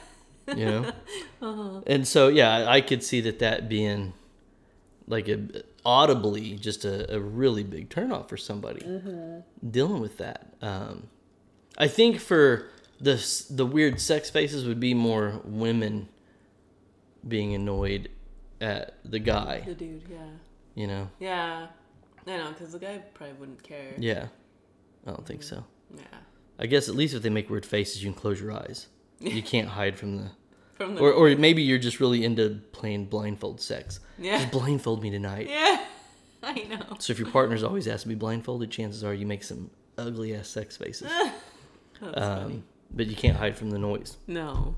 you know. Uh-huh. And so yeah, I could see that that being like a audibly just a, a really big turnoff for somebody Mm-hmm. dealing with that. Um, I think for the the weird sex faces would be more women being annoyed at the guy, The dude. Yeah. you know. Yeah. I know, because the guy probably wouldn't care. Yeah. I don't think so. Yeah. I guess at least if they make weird faces, you can close your eyes. You can't hide from the From the. or or maybe you're just really into playing blindfold sex. Yeah. Just blindfold me tonight. yeah. I know. So if your partner's always has to be blindfolded, chances are you make some ugly ass sex faces. That's funny. Um, but you can't hide from the noise. No.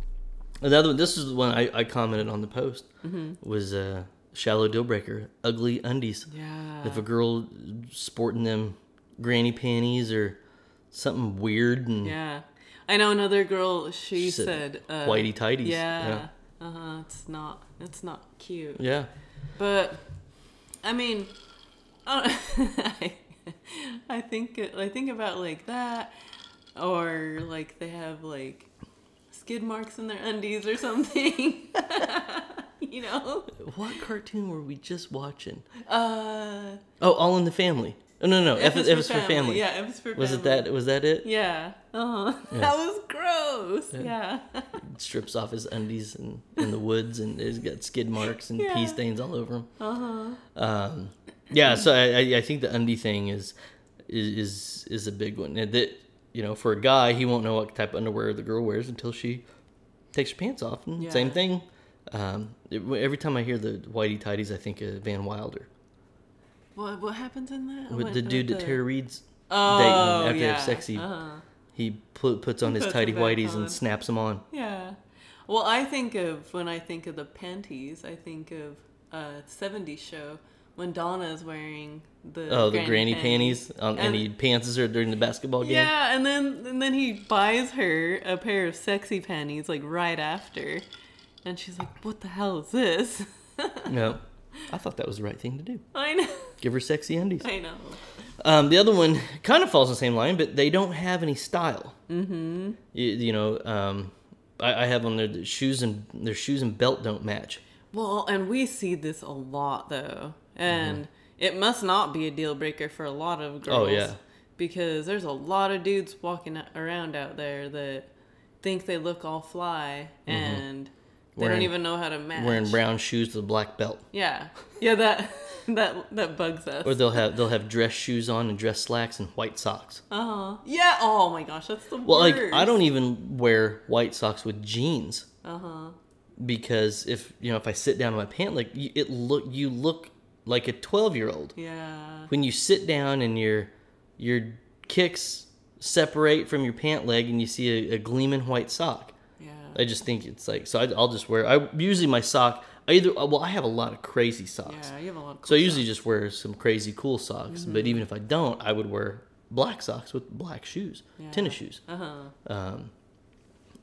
Another one. This is the one I, I commented on the post. Mm-hmm. Was uh, shallow deal breaker. Ugly undies. Yeah. If a girl sporting them granny panties or something weird and Yeah. I know another girl, she said said. Uh, whitey tighties. Yeah. Yeah. Uh huh. It's not, it's not cute. yeah. But, I mean, I, I, I think, I think about like that, or like they have like skid marks in their undies or something. you know? What cartoon were we just watching? Uh, Oh, All in the Family. Oh no no, F, is F is for family. Yeah, F is for family. Was it that? Was that it? Yeah. Uh huh. Yeah. That was gross. Yeah. strips off his undies in, in the woods and he's got skid marks and pee stains all over him. Uh huh. Um, yeah, so I, I- I think the undie thing is is is, is a big one. And that you know, for a guy, he won't know what type of underwear the girl wears until she takes her pants off. And Yeah. same thing. Um, it- every time I hear the whitey tighties, I think of Van Wilder What what happens in that? with the dude that the- Tara Reid's oh, dating after they yeah. have sexy. Uh-huh. He put, puts on his Puts tidy whities on. and snaps them on. Yeah. Well, I think of when I think of the panties, I think of a '70s show when Donna is wearing the Oh, the granny panties, um, and, And- he pants her during the basketball game. Yeah, and then and then he buys her a pair of sexy panties like right after, and she's like, "What the hell is this?" No, I thought that was the right thing to do. I know. Give her sexy undies. I know. Um, the other one kind of falls in the same line, but they don't have any style. Mm-hmm. You, you know, um, I, I have on their the shoes and their shoes and belt don't match. Well, and we see this a lot though, and it must not be a deal breaker for a lot of girls. Mm-hmm. Oh, yeah. because there's a lot of dudes walking around out there that think they look all fly Mm-hmm. They don't even know how to match. wearing brown shoes with a black belt. Yeah, yeah. That that that bugs us. Or they'll have they'll have dress shoes on and dress slacks and white socks. Uh huh. Yeah. Oh my gosh, that's the worst. Well, worst. like I don't even wear white socks with jeans Uh huh. because if you know if I sit down on my pant leg, you, it look you look like a twelve year old Yeah. when you sit down and your your kicks separate from your pant leg and you see a, a gleaming white sock. I just think it's like so. I, I'll just wear. I usually my sock. I either well I have a lot of crazy socks. Yeah. You have a lot. Of So I cool usually just wear some crazy cool socks. But even if I don't, I would wear black socks with black shoes, Yeah. tennis shoes. Uh huh. Um,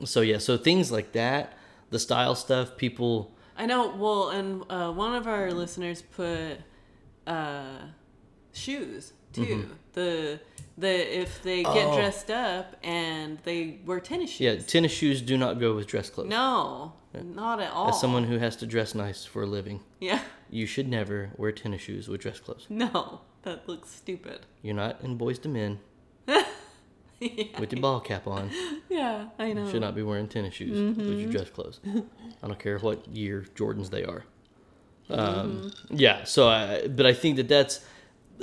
so yeah, so things like that, the style stuff, people. I know. Well, and uh, one of our listeners put uh, shoes too. Mm-hmm. The the if they get Oh. dressed up and they wear tennis shoes. Yeah, tennis shoes do not go with dress clothes. No, not at all. As someone who has to dress nice for a living, Yeah. you should never wear tennis shoes with dress clothes. No, that looks stupid. You're not in Boyz II Men yeah. with your ball cap on. yeah, I know. You should not be wearing tennis shoes with your mm-hmm. dress clothes. I don't care what year Jordans they are. Mm-hmm. Um, Yeah, so I, but I think that that's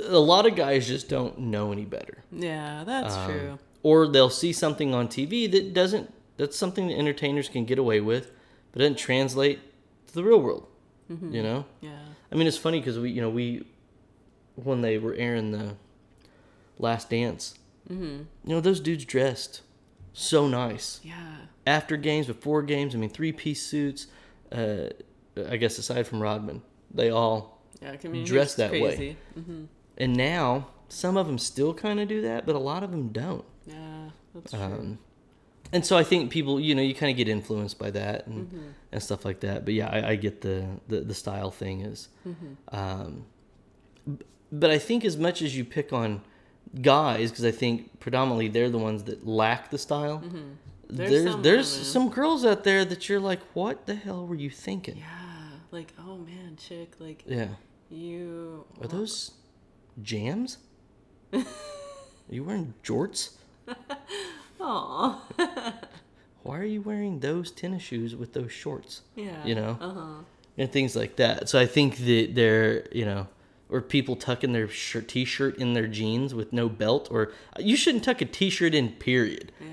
a lot of guys just don't know any better. Yeah, that's Um, true. Or they'll see something on TV that doesn't. That's something that entertainers can get away with, but it doesn't translate to the real world. You know. Yeah. I mean, it's funny because we, you know, we when they were airing the Last Dance, Mm-hmm. you know, those dudes dressed so nice Yeah. after games, before games. I mean, three piece suits. Uh, I guess aside from Rodman, they all Yeah. Community's Dress that way. crazy. And now some of them still kind of do that, but a lot of them don't. Yeah, that's true. Um, and so I think people, you know, you kind of get influenced by that and, Mm-hmm. and stuff like that. But yeah, I, I get the, the, the style thing is. Mm-hmm. Um, but I think as much as you pick on guys, because I think predominantly they're the ones that lack the style. Mm-hmm. There's There's some there's some girls out there that you're like, what the hell were you thinking? yeah, like oh man, chick, like Yeah. you. Are those jams? Are you wearing jorts? Aw. Why are you wearing those tennis shoes with those shorts? yeah. You know? Uh huh. and things like that. So I think that they're, you know, or people tucking their shirt, t-shirt in their jeans with no belt, or you shouldn't tuck a t-shirt in. Period. Yeah.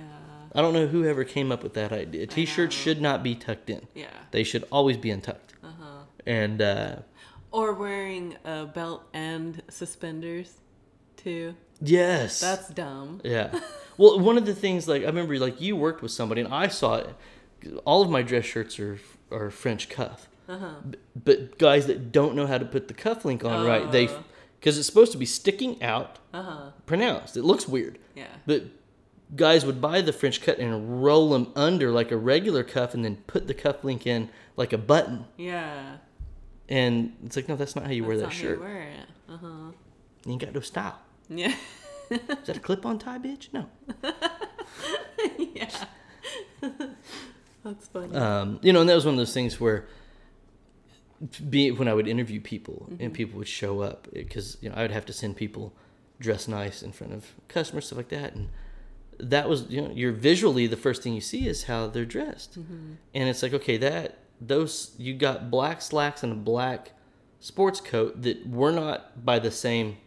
I don't know who ever came up with that idea. T-shirts should not be tucked in. Yeah. They should always be untucked. Uh huh. And uh, Or wearing a belt and suspenders, too. yes, That's dumb. yeah. Well, one of the things like I remember, like you worked with somebody, and I saw it. All of my dress shirts are are French cuff. Uh-huh. B- but guys that don't know how to put the cuff link on right, they because it's supposed to be sticking out, Uh huh. pronounced. It looks weird. Yeah. But guys would buy the French cut and roll them under like a regular cuff, and then put the cuff link in like a button. Yeah. And it's like, no, that's not how you wear that That's how you shirt. wear it. Uh huh. You ain't got no style. Yeah. Is that a clip-on tie, bitch? No. yeah. That's funny. Um, you know, and that was one of those things where, be when I would interview people and people would show up because you know I would have to send people dressed nice in front of customers stuff like that, and that was you know you're visually the first thing you see is how they're dressed, and it's like okay that those you got black slacks and a black sports coat that were not by the same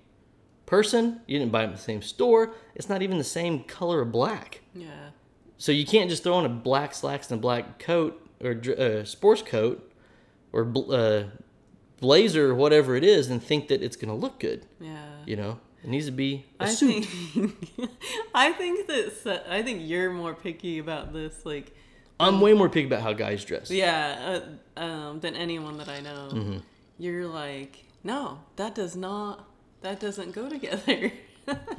person. You didn't buy them at the same store. It's not even the same color of black. yeah. So you can't just throw on a black slacks and a black coat or uh, sports coat or uh, blazer or whatever it is and think that it's going to look good. Yeah. You know, it needs to be a I suit. think I think that I think you're more picky about this, like I'm way more picky about how guys dress. yeah, uh, um, than anyone that I know. Mm-hmm. You're like, no, that does not, that doesn't go together.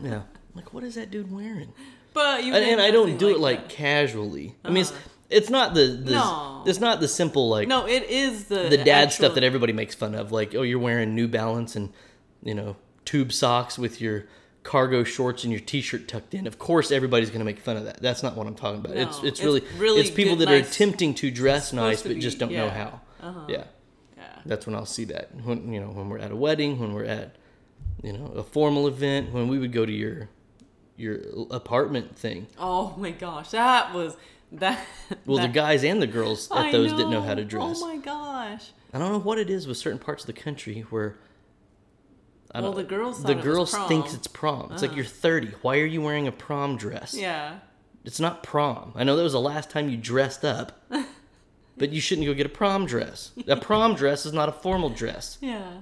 Yeah. Like, what is that dude wearing? but you And, and I don't do it like that. casually. I mean, it's, Uh-huh. it's not the, the No. it's not the simple like no, it is the the dad stuff that everybody makes fun of. Like, oh, you're wearing New Balance and you know tube socks with your cargo shorts and your t-shirt tucked in. Of course, everybody's going to make fun of that. That's not what I'm talking about. it's No, it's it's really really it's people good, that are attempting to dress nice to but be- just don't know how. Uh-huh. Yeah, Yeah. that's when I'll see that. When you know when we're at a wedding, when we're at you know a formal event, when we would go to your your apartment thing. Oh my gosh, that was that. Well, the guys and the girls at I those didn't know how to dress. Oh my gosh. I don't know what it is with certain parts of the country where. I Well, the girls the it girls. Uh-huh. thinks it's prom. It's like you're 30. Why are you wearing a prom dress? Yeah. It's not prom. I know that was the last time you dressed up, but you shouldn't go get a prom dress. A prom dress is not a formal dress. Yeah.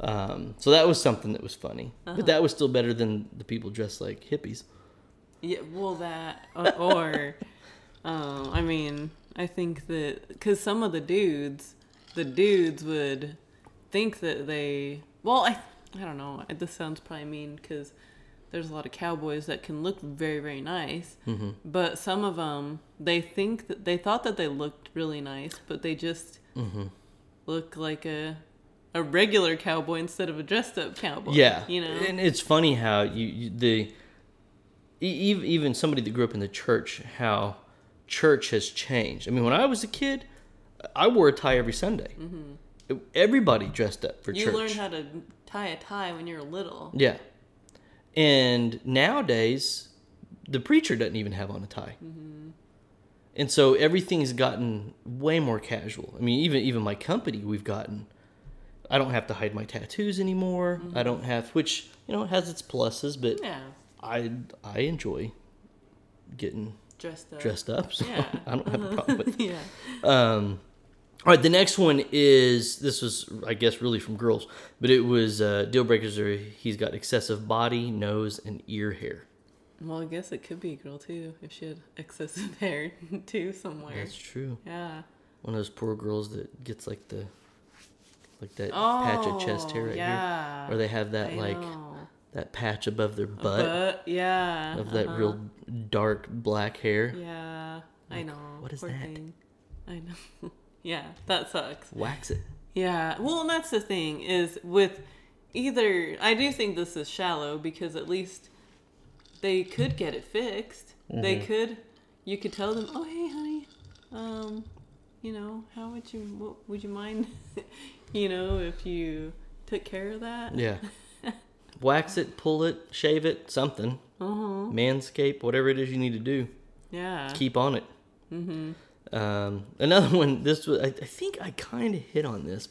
Um, so that was something that was funny, Uh-huh. but that was still better than the people dressed like hippies. Yeah, well, that or, or um, I mean, I think that because some of the dudes, the dudes would think that they. Well, I I don't know. This sounds probably mean because there's a lot of cowboys that can look very very nice, Mm-hmm. but some of them they think that they thought that they looked really nice, but they just Mm-hmm. look like a a regular cowboy instead of a dressed up cowboy. Yeah, you know. and it's funny how you, you the e- even somebody that grew up in the church, how church has changed. I mean, when I was a kid, I wore a tie every Sunday. Everybody dressed up for Mm-hmm. you church. learn how to tie a tie when you're little. Yeah. And nowadays, the preacher doesn't even have on a tie. And so everything's gotten way more casual. I mean, even even my company, we've gotten. I don't have to hide my tattoos anymore. I don't have, which you know has its pluses, but Yeah, I I enjoy getting dressed up. dressed up, so Yeah. I don't have a problem with. yeah. Um, all right, the next one is this was I guess really from girls, but it was uh, deal breakers are he's got excessive body, nose, and ear hair. Well, I guess it could be a girl too if she had excessive hair too somewhere. That's true. yeah. One of those poor girls that gets like the like that patch of chest hair Oh, right yeah. here, or they have that I like know. that patch above their butt But yeah. of that uh-huh. real dark black hair. Yeah, I know. what is poor that? thing. I know. yeah, that sucks. Wax it. Yeah. Well, and that's the thing is with either I do think this is shallow because at least they could get it fixed. They Mm-hmm. could you could tell them, "Oh, hey, honey. Um, you know, how would you what, would you mind, you know, if you took care of that?" Yeah. Wax it, pull it, shave it, something. Uh-huh. Manscape, whatever it is you need to do. Yeah. keep on it. Mm-hmm. Um, another one. This was. I, I think I kind of hit on this.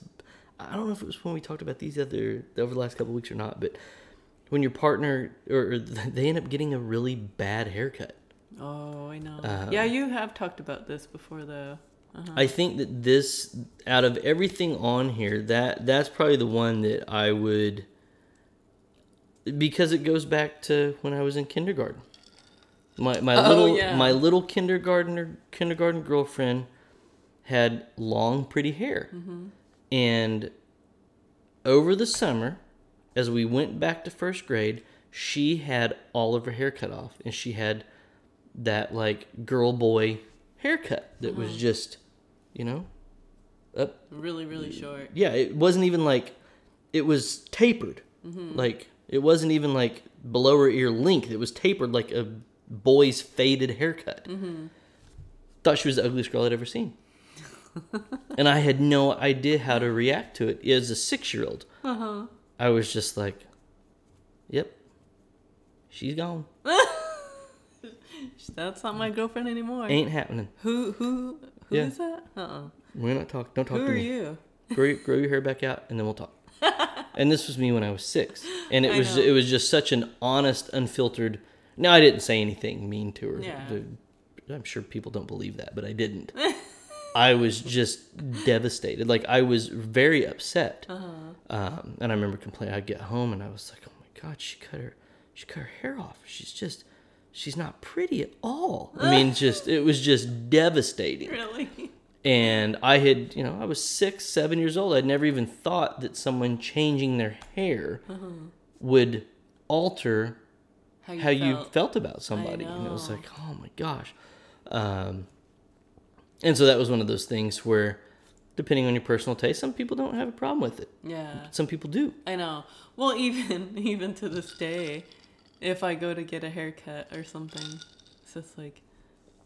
I don't know if it was when we talked about these other over the last couple weeks or not, but when your partner or, or they end up getting a really bad haircut. Oh, I know. Um, yeah, you have talked about this before though. Uh-huh. I think that this, out of everything on here, that that's probably the one that I would, because it goes back to when I was in kindergarten. My my Oh, little yeah. my little kindergartner kindergarten girlfriend had long pretty hair, Mm-hmm. and over the summer, as we went back to first grade, she had all of her hair cut off, and she had that like girl boy haircut that was Uh-huh. just, you know, up. Really, really short. Yeah, it wasn't even like it was tapered. Mm-hmm. Like it wasn't even like below her ear length. It was tapered like a boy's faded haircut. Mm-hmm. Thought she was the ugliest girl I'd ever seen. and I had no idea how to react to it. As a six year old, Uh-huh. I was just like, "Yep, she's gone. That's not my girlfriend anymore. Ain't happening. Who who who is Yeah. that? Uh-uh. We're not talk. Don't talk Who to are me. you? grow, grow your hair back out and then we'll talk and this was me when i was six and it I was know. it was just such an honest unfiltered no i didn't say anything mean to her. Yeah. I'm sure people don't believe that but i didn't. I was just devastated. Like i was very upset. Uh-huh. um, and i remember complaining. I'd get home and i was like oh my god she cut her she cut her hair off. She's just she's not pretty at all. I mean just it was just devastating. Really? and I had, you know, I was six, seven years old. I'd never even thought that someone changing their hair would alter How you how you felt? felt about somebody. And it was like, oh my gosh. Um, and so that was one of those things where, depending on your personal taste, some people don't have a problem with it. Yeah. Some people do. I know. Well, even even to this day, if I go to get a haircut or something, it's just like,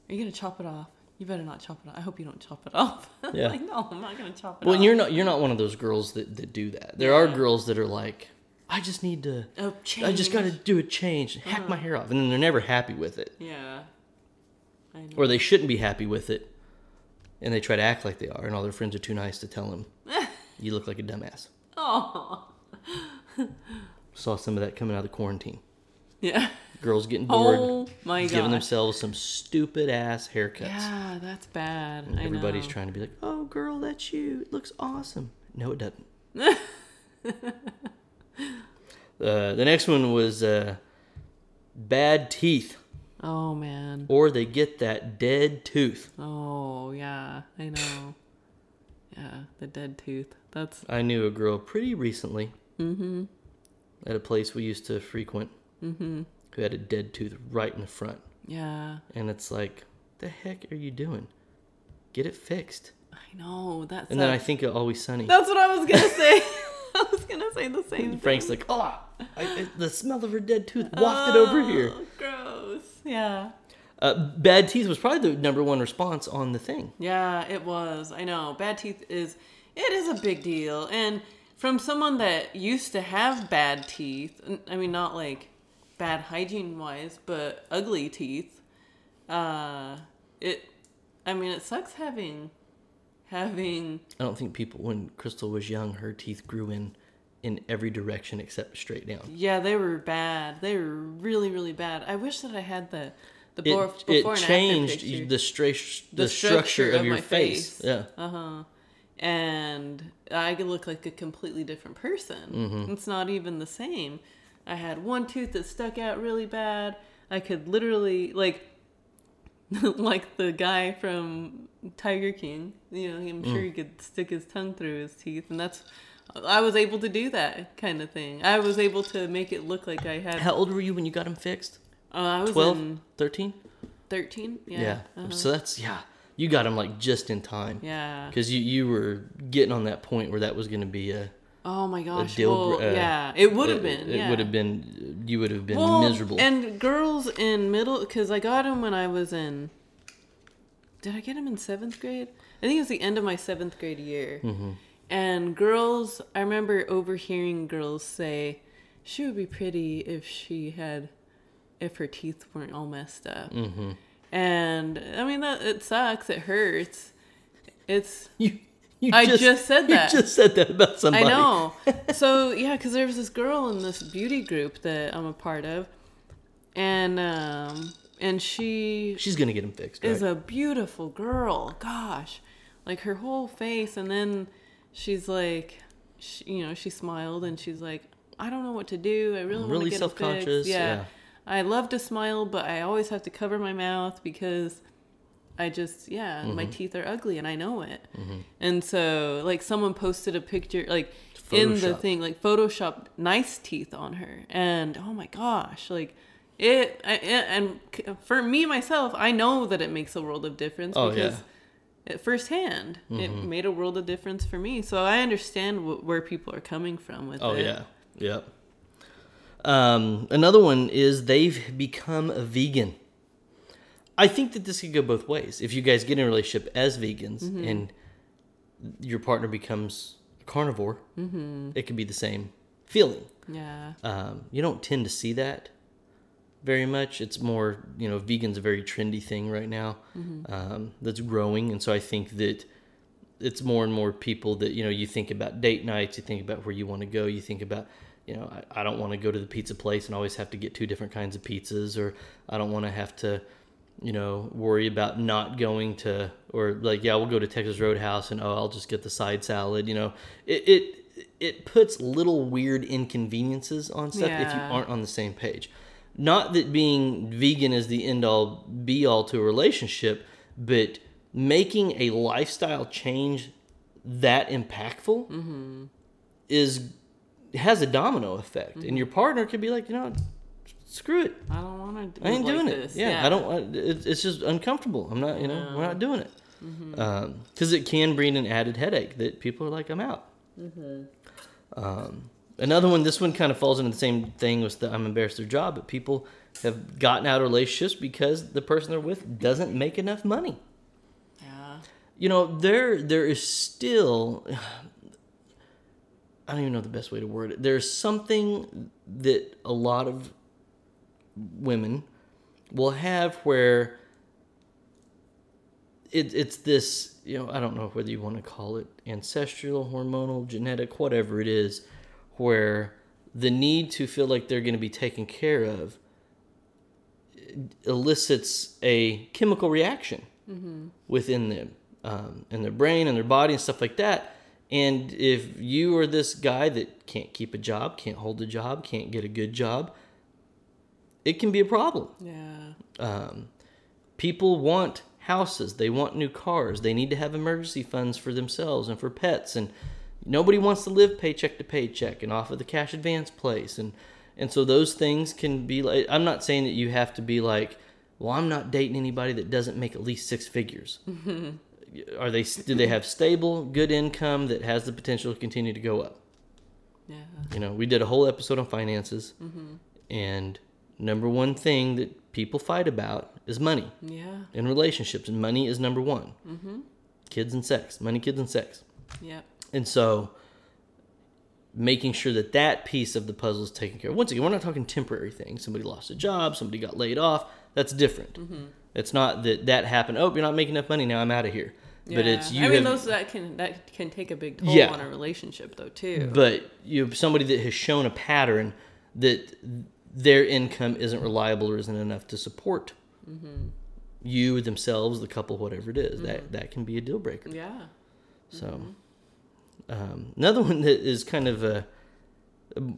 "Are you gonna chop it off? You better not chop it off. I hope you don't chop it off." Yeah. like, no, I'm not gonna chop it Well, off. and you're not you're not one of those girls that, that do that. There are girls that are like, I just need to, Oh, change. I just got to do a change, hack my hair off, and then they're never happy with it. Yeah. I know. or they shouldn't be happy with it, and they try to act like they are, and all their friends are too nice to tell them, "You look like a dumbass." Oh. Saw some of that coming out of quarantine. Yeah. Girls getting oh bored, Oh my giving themselves some stupid ass haircuts. Yeah, that's bad. And I everybody's trying to be like, "Oh, girl, that's you. It looks awesome." No, it doesn't. uh, the next one was uh, bad teeth, Oh man. or they get that dead tooth. Oh yeah, I know. Yeah, the dead tooth. That's I knew a girl pretty recently at a place we used to frequent who had a dead tooth right in the front, yeah. and it's like, the heck are you doing? Get it fixed. I know. That's And then I think of Always Sunny. That's what I was gonna say. I say the same thing. Frank's like, oh, I, I- the smell of her dead tooth wafted over here. Oh, Gross. Yeah. Uh, bad teeth was probably the number one response on the thing. Yeah, it was. I know. Bad teeth is it is a big deal. And from someone that used to have bad teeth, I mean not like bad hygiene wise, but ugly teeth. Uh it I mean it sucks having having I don't think people, when Crystal was young, her teeth grew in in every direction except straight down. yeah, they were bad. They were really really bad. I wish that I had the the It, before, it and changed after picture. the, stra- the, The structure, structure of, of your face. face. Yeah. Uh-huh. And I could look like a completely different person. Mm-hmm. It's not even the same. I had one tooth that stuck out really bad. I could literally like like the guy from Tiger King. You know, I'm Mm. sure he could stick his tongue through his teeth and that's I was able to do that kind of thing. I was able to make it look like I had How old were you when you got them fixed? uh, I was 12? 13? 13. Yeah. Yeah. Uh-huh. So that's, yeah. You got them like just in time. Yeah. Because you, you were getting on that point where that was going to be a. Oh my gosh. deal well, uh, yeah. It would have been. It yeah. would have been. You would have been Well, miserable. And girls in middle, because I got him when I was in. Did I get him in seventh grade? I think it was the end of my seventh grade year. Mm-hmm. And girls, I remember overhearing girls say, "She would be pretty if she had, if her teeth weren't all messed up." mm-hmm. And I mean that it sucks. It hurts. It's You, you I just said that. You just said that about somebody. I know. so yeah, because there was this girl in this beauty group that I'm a part of, and um, and she She's going to get them fixed, right? is a beautiful girl. Gosh, like her whole face, and then she's like, she, you know, she smiled and she's like, I don't know what to do. I really want Really to get it fixed." self-conscious, yeah. I love to smile, but I always have to cover my mouth because I just yeah, Mm-hmm. my teeth are ugly and I know it. And so like someone posted a picture like in the thing like Photoshop nice teeth on her and oh my gosh, like it I, and for me myself, I know that it makes a world of difference Oh, because yeah. At firsthand it made a world of difference for me. So I understand wh- where people are coming from with Oh it. yeah, yep. Um, another one is they've become a vegan. I think that this could go both ways. If you guys get in a relationship as vegans Mm-hmm. and your partner becomes a carnivore, Mm-hmm. it could be the same feeling. Yeah. Um, you don't tend to see that very much. It's more, you know, vegan's a very trendy thing right now um, that's growing. And so I think that it's more and more people that, you know, you think about date nights, you think about where you want to go, you think about, you know, I, I don't want to go to the pizza place and always have to get two different kinds of pizzas, or I don't want to have to, you know, worry about not going to, or like, yeah, we'll go to Texas Roadhouse and, oh, I'll just get the side salad. You know, it, it, it puts little weird inconveniences on stuff if you aren't on the same page. Not that being vegan is the end all be all to a relationship, but making a lifestyle change that impactful Mm-hmm. is has a domino effect, and your partner could be like, you know, screw it, I don't want to. I ain't like doing this. it. Yeah, I don't. want- It, it's just uncomfortable. I'm not. You know, we're not doing it Mm-hmm. because it can bring an added headache that people are like, I'm out. Mm-hmm. Um, another one. This one kind of falls into the same thing with the I'm embarrassed their job, but people have gotten out of relationships because the person they're with doesn't make enough money. Yeah. You know, there there is still. I don't even know the best way to word it. There's something that a lot of women will have where it, it's this you know I don't know whether you want to call it ancestral, hormonal, genetic, whatever it is, where the need to feel like they're going to be taken care of elicits a chemical reaction within them um, in their brain and their body and stuff like that. And if you are this guy that can't keep a job, can't hold a job, can't get a good job, it can be a problem. Yeah. Um, people want houses, they want new cars, they need to have emergency funds for themselves and for pets, and nobody wants to live paycheck to paycheck and off of the cash advance place, and and so those things can be like. I'm not saying that you have to be like, well, I'm not dating anybody that doesn't make at least six figures. Are they? Do they have stable, good income that has the potential to continue to go up? Yeah. You know, we did a whole episode on finances, and number one thing that people fight about is money Yeah. in relationships, and money is number one. Mm-hmm. Kids and sex, money, kids, and sex. Yep. And so, making sure that that piece of the puzzle is taken care of. Once again, we're not talking temporary things. Somebody lost a job, somebody got laid off. That's different. Mm-hmm. It's not that that happened. Oh, you're not making enough money now. I'm out of here. But it's you I mean, have, those that can that can take a big toll Yeah. on a relationship, though, too. but you have somebody that has shown a pattern that their income isn't reliable or isn't enough to support mm-hmm. you themselves the couple whatever it is. that mm-hmm. that can be a deal breaker yeah. so um, another one that is kind of a,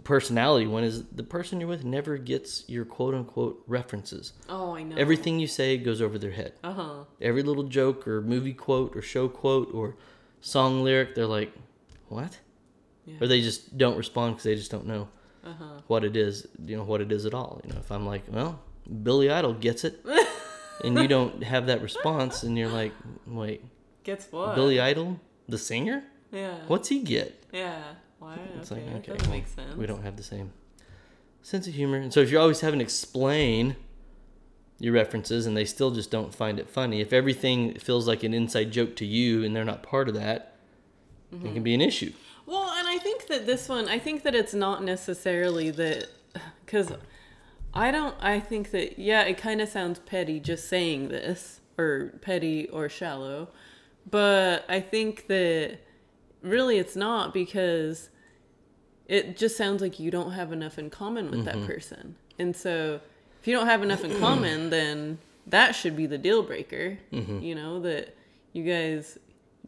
personality one is the person you're with never gets your quote unquote references Oh, I know. everything you say goes over their head Uh huh. every little joke or movie quote or show quote or song lyric they're like what Yeah. or they just don't respond because they just don't know Uh huh. what it is you know what it is at all you know if i'm like well billy idol gets it and you don't have that response and you're like wait gets what? billy idol the singer Yeah. what's he get Yeah. Why? it's okay. like okay doesn't well, make sense. we don't have the same sense of humor and so if you're always having to explain your references and they still just don't find it funny if everything feels like an inside joke to you and they're not part of that it can mm-hmm. be an issue Well, and I think that this one, I think that it's not necessarily that, because I don't, I think that, yeah, it kind of sounds petty just saying this, or petty or shallow, but I think that really it's not because it just sounds like you don't have enough in common with that person. And so if you don't have enough in common, then that should be the deal breaker, you know, that you guys,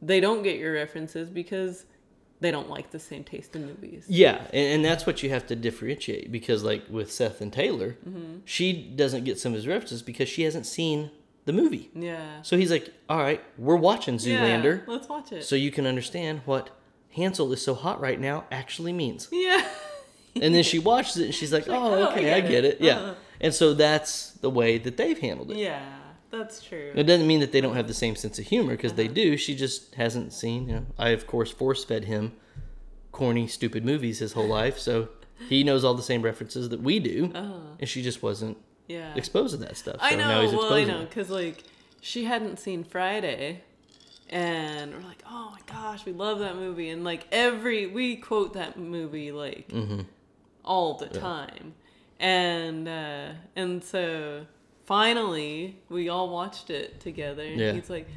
they don't get your references because they don't like the same taste in movies. Yeah, and, and that's what you have to differentiate because, like with Seth and Taylor, Mm-hmm. she doesn't get some of his references because she hasn't seen the movie. Yeah. So he's like, "All right, we're watching Zoolander, Yeah, let's watch it. so you can understand what Hansel is so hot right now actually means." yeah. And then she watches it and she's like, like, "Oh, "Oh, okay, I get get it." it." Yeah, Uh-huh. and so that's the way that they've handled it. yeah, that's true. It doesn't mean that they don't have the same sense of humor because Uh-huh. they do. She just hasn't seen. You know, I of course force fed him corny, stupid movies his whole life, so he knows all the same references that we do, and she just wasn't Yeah. exposed to that stuff. So. I now know. Well, I know because like she hadn't seen Friday, and we're like, oh my gosh, we love that movie, and like every we quote that movie like Mm-hmm. all the time, and uh, and so finally we all watched it together, and Yeah. he's like.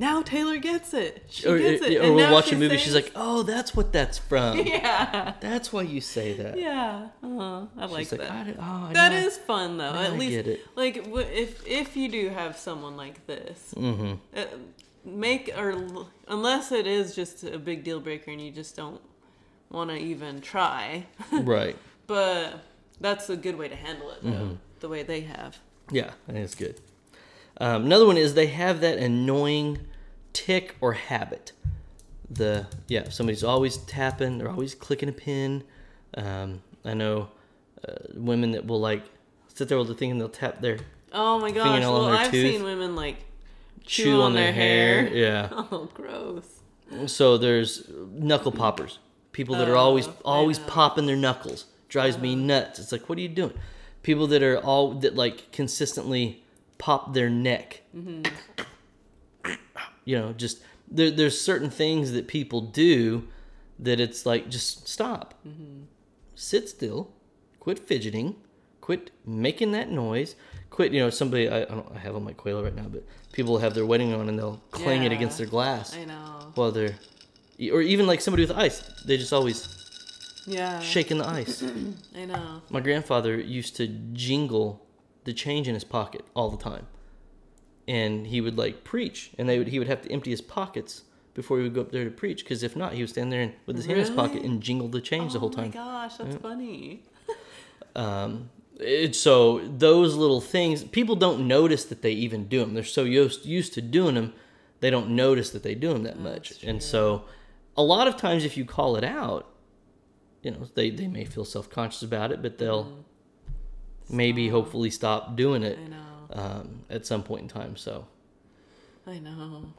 Now Taylor gets it. She Or, gets it. or and we'll watch a movie. She's sings- like, "Oh, that's what that's from. yeah, That's why you say that." yeah. Uh-huh. I like She's like, that. "I oh, That is fun though. At I least, get it. like, if if you do have someone like this, Mhm. uh, make or unless it is just a big deal breaker and you just don't want to even try. right. but that's a good way to handle it though. Mm-hmm. The way they have. Yeah, that is good. Um, another one is they have that annoying tick or habit. The yeah, somebody's always tapping, they're always clicking a pin. Um, I know uh, women that will like sit there while they're and they'll tap their Oh my gosh! Well, I've tooth. seen women like chew, on, their, hair. Yeah. Oh, gross. So there's knuckle poppers. People that are always Oh, always popping their knuckles. Drives me nuts. It's like, what are you doing? People that are all that like consistently pop their neck. You know, just there, there's certain things that people do that it's like just stop. Mm-hmm. Sit still, quit fidgeting, quit making that noise. Quit, you know, somebody I, I don't I have on my Quail right now, but people have their wedding on and they'll clang it against their glass I know. while they're, or even like somebody with ice, they just always Yeah. shaking the ice. I know. My grandfather used to jingle the change in his pocket all the time, and he would like preach, and they would he would have to empty his pockets before he would go up there to preach, because if not, he would stand there and, with his hand in his pocket and jingle the change the whole Oh my time. gosh, that's funny. Um, it, so those little things, people don't notice that they even do them. They're so used used to doing them, they don't notice that they do them that much. And so, a lot of times, if you call it out, you know, they they may feel self conscious about it, but they'll maybe hopefully stop doing it I know. Um, at some point in time. So, I know.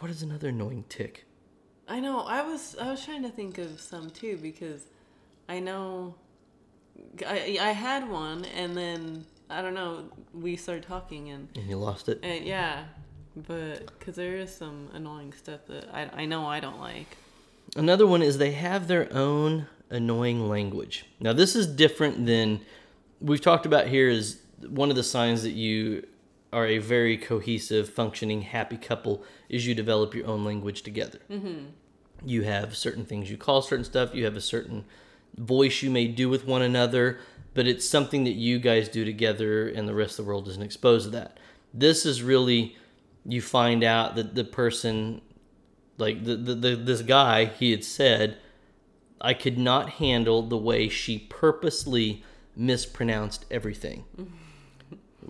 what is another annoying tick? I know. I was I was trying to think of some too because I know I I had one and then I don't know we started talking and, And you lost it. and yeah, but because there is some annoying stuff that I I know I don't like. Another one is they have their own annoying language. Now, this is different than we've talked about here. Is one of the signs that you are a very cohesive, functioning, happy couple is you develop your own language together. Mm-hmm. You have certain things you call certain stuff. You have a certain voice you may do with one another, but it's something that you guys do together, and the rest of the world isn't exposed to that. This is really you find out that the person like the, the, the this guy he had said i could not handle the way she purposely mispronounced everything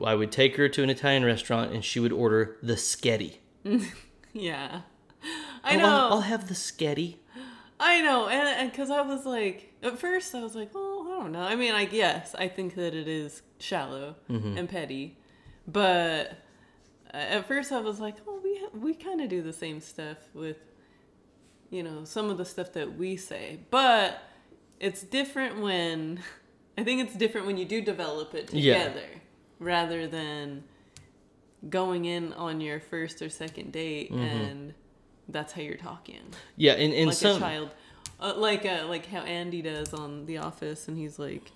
i would take her to an italian restaurant and she would order the sketty Yeah, I Oh, know. I'll, I'll have the sketty I know, and because I was like, at first I was like, well, I don't know. I mean, I guess I think that it is shallow Mm-hmm. and petty, but uh, at first I was like, oh, we we kind of do the same stuff with, you know, some of the stuff that we say, but it's different when, I think it's different when you do develop it Yeah. Rather than going in on your first or second date Mm-hmm. and that's how you're talking yeah and, and like some a child, uh, like uh, like how Andy does on The Office, and he's like,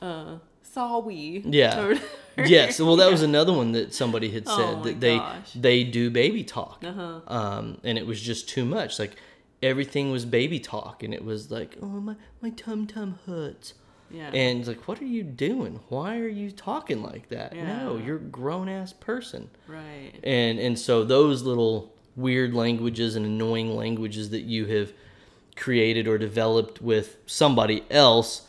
uh, "Saw we." Yeah. Yes well that was another one that somebody had Oh said my that they gosh. they do baby talk Uh-huh. um, and it was just too much like everything was baby talk and it was like oh my my tum tum hurts Yeah. And it's like, what are you doing? Why are you talking like that? No, you're a grown ass person. right. And and so those little weird languages and annoying languages that you have created or developed with somebody else,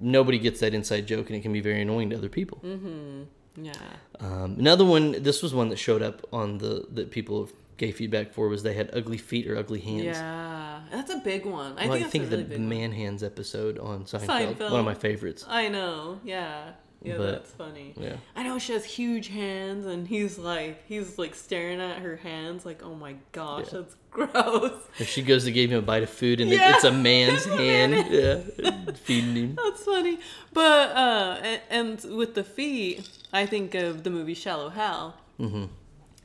nobody gets that inside joke, and it can be very annoying to other people. Mm-hmm. Yeah. Um, another one, this was one that showed up on the that people gave feedback for was they had ugly feet or ugly hands. Yeah. That's a big one. I Well, think I think really the big one. man hands episode on Seinfeld, Seinfeld. one of my favorites. I know. Yeah. Yeah, But- that's funny. Yeah. I know she has huge hands, and he's like, he's like staring at her hands, like, oh my gosh, Yeah. that's gross. If she goes to give him a bite of food and it- Yeah. it's a man's It's a hand, man. yeah, feeding him. That's funny. But uh and, and with the feet, I think of the movie Shallow Hal. Mm-hmm.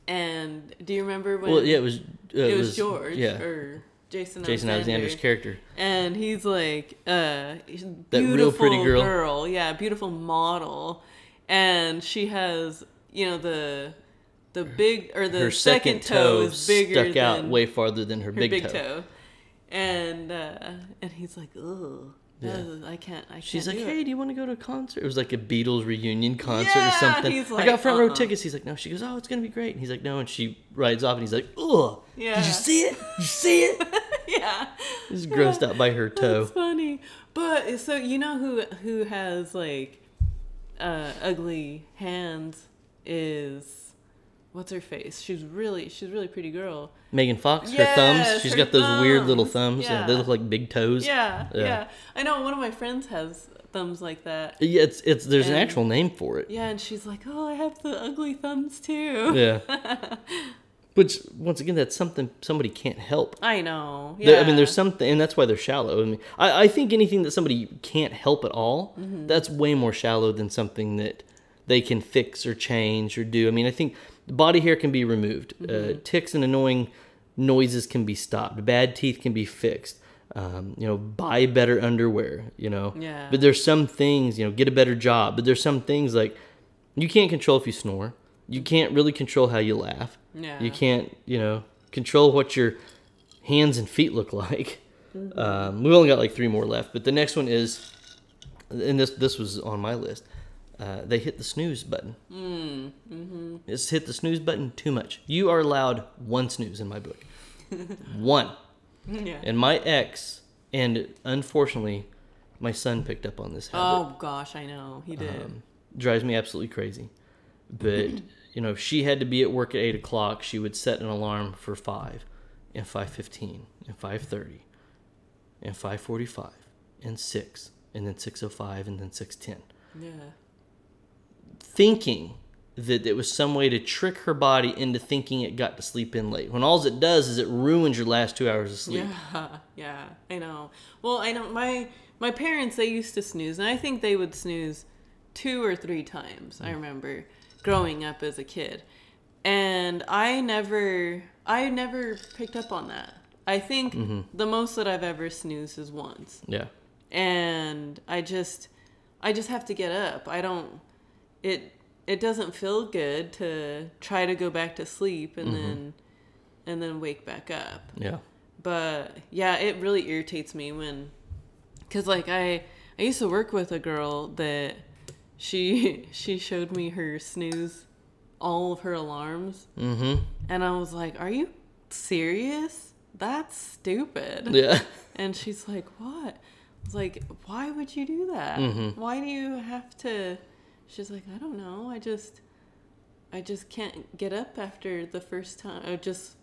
And do you remember when Well, yeah, it was. Uh, it was George Yeah, or Jason Jason Alexander. Alexander's character. and he's like uh beautiful real pretty girl. yeah beautiful model and she has you know the the big or the Her second, second toe toe is bigger stuck out than way farther than her, her big, big, toe. toe. and uh and he's like ugh Yeah. I can't I She's can't like, do "Hey, it." do you want to go to a concert?" It was like a Beatles reunion concert or something. he's I got front row uh-uh. tickets. He's like, "No." She goes, "Oh, it's gonna be great." And he's like, "No." And she rides off, and he's like, "Ugh, Yeah. did you see it? Did you see it?" yeah He's grossed out by her toe. That's funny. But so you know who who has like uh ugly hands is what's her face? She's really she's a really pretty girl. Megan Fox, her thumbs. She's her got those weird little thumbs. thumbs. Yeah. they look like big toes. Yeah, Yeah. yeah, I know one of my friends has thumbs like that. Yeah, it's it's there's an actual name for it. Yeah, and she's like, "Oh, I have the ugly thumbs too." Yeah. Which once again, that's something somebody can't help. I know. There- Yeah. I mean, there's something, and that's why they're shallow. I mean, I, I think anything that somebody can't help at all, Mm-hmm. that's way more shallow than something that they can fix or change or do. I mean, I think body hair can be removed, Mm-hmm. uh, ticks and annoying noises can be stopped, bad teeth can be fixed, Um, you know, buy better underwear. You know, Yeah. But there's some things, you know, get a better job. But there's some things like you can't control if you snore. You can't really control how you laugh. Yeah. You can't, you know, control what your hands and feet look like. Um, we've only got like three more left, but the next one is, and this this was on my list. Uh, they hit the snooze button. Mm, mm-hmm. It's hit the snooze button too much. You are allowed one snooze in my book. one. Yeah. And my ex, and unfortunately, my son picked up on this habit. Oh gosh, I know he did. Um, drives me absolutely crazy. But you know, if she had to be at work at eight o'clock, she would set an alarm for five, and five fifteen, and five thirty, and five forty-five, and six, and then six o five, and then six ten, yeah. Thinking that it was some way to trick her body into thinking it got to sleep in late. When all it does is it ruins your last two hours of sleep. Yeah, yeah, I know. Well, I know my my parents they used to snooze, and I think they would snooze two or three times. I mm. remember growing up as a kid, and I never I never picked up on that. I think mm-hmm. the most that I've ever snoozed is once, Yeah. and I just I just have to get up. I don't it it doesn't feel good to try to go back to sleep and then and then wake back up Yeah. but yeah it really irritates me when because like i i used to work with a girl that she she showed me her snooze all of her alarms Mm-hmm. and i was like are you serious that's stupid Yeah. and she's like what i was like why would you do that Mm-hmm. why do you have to she's like i don't know. I just i just can't get up after the first time or just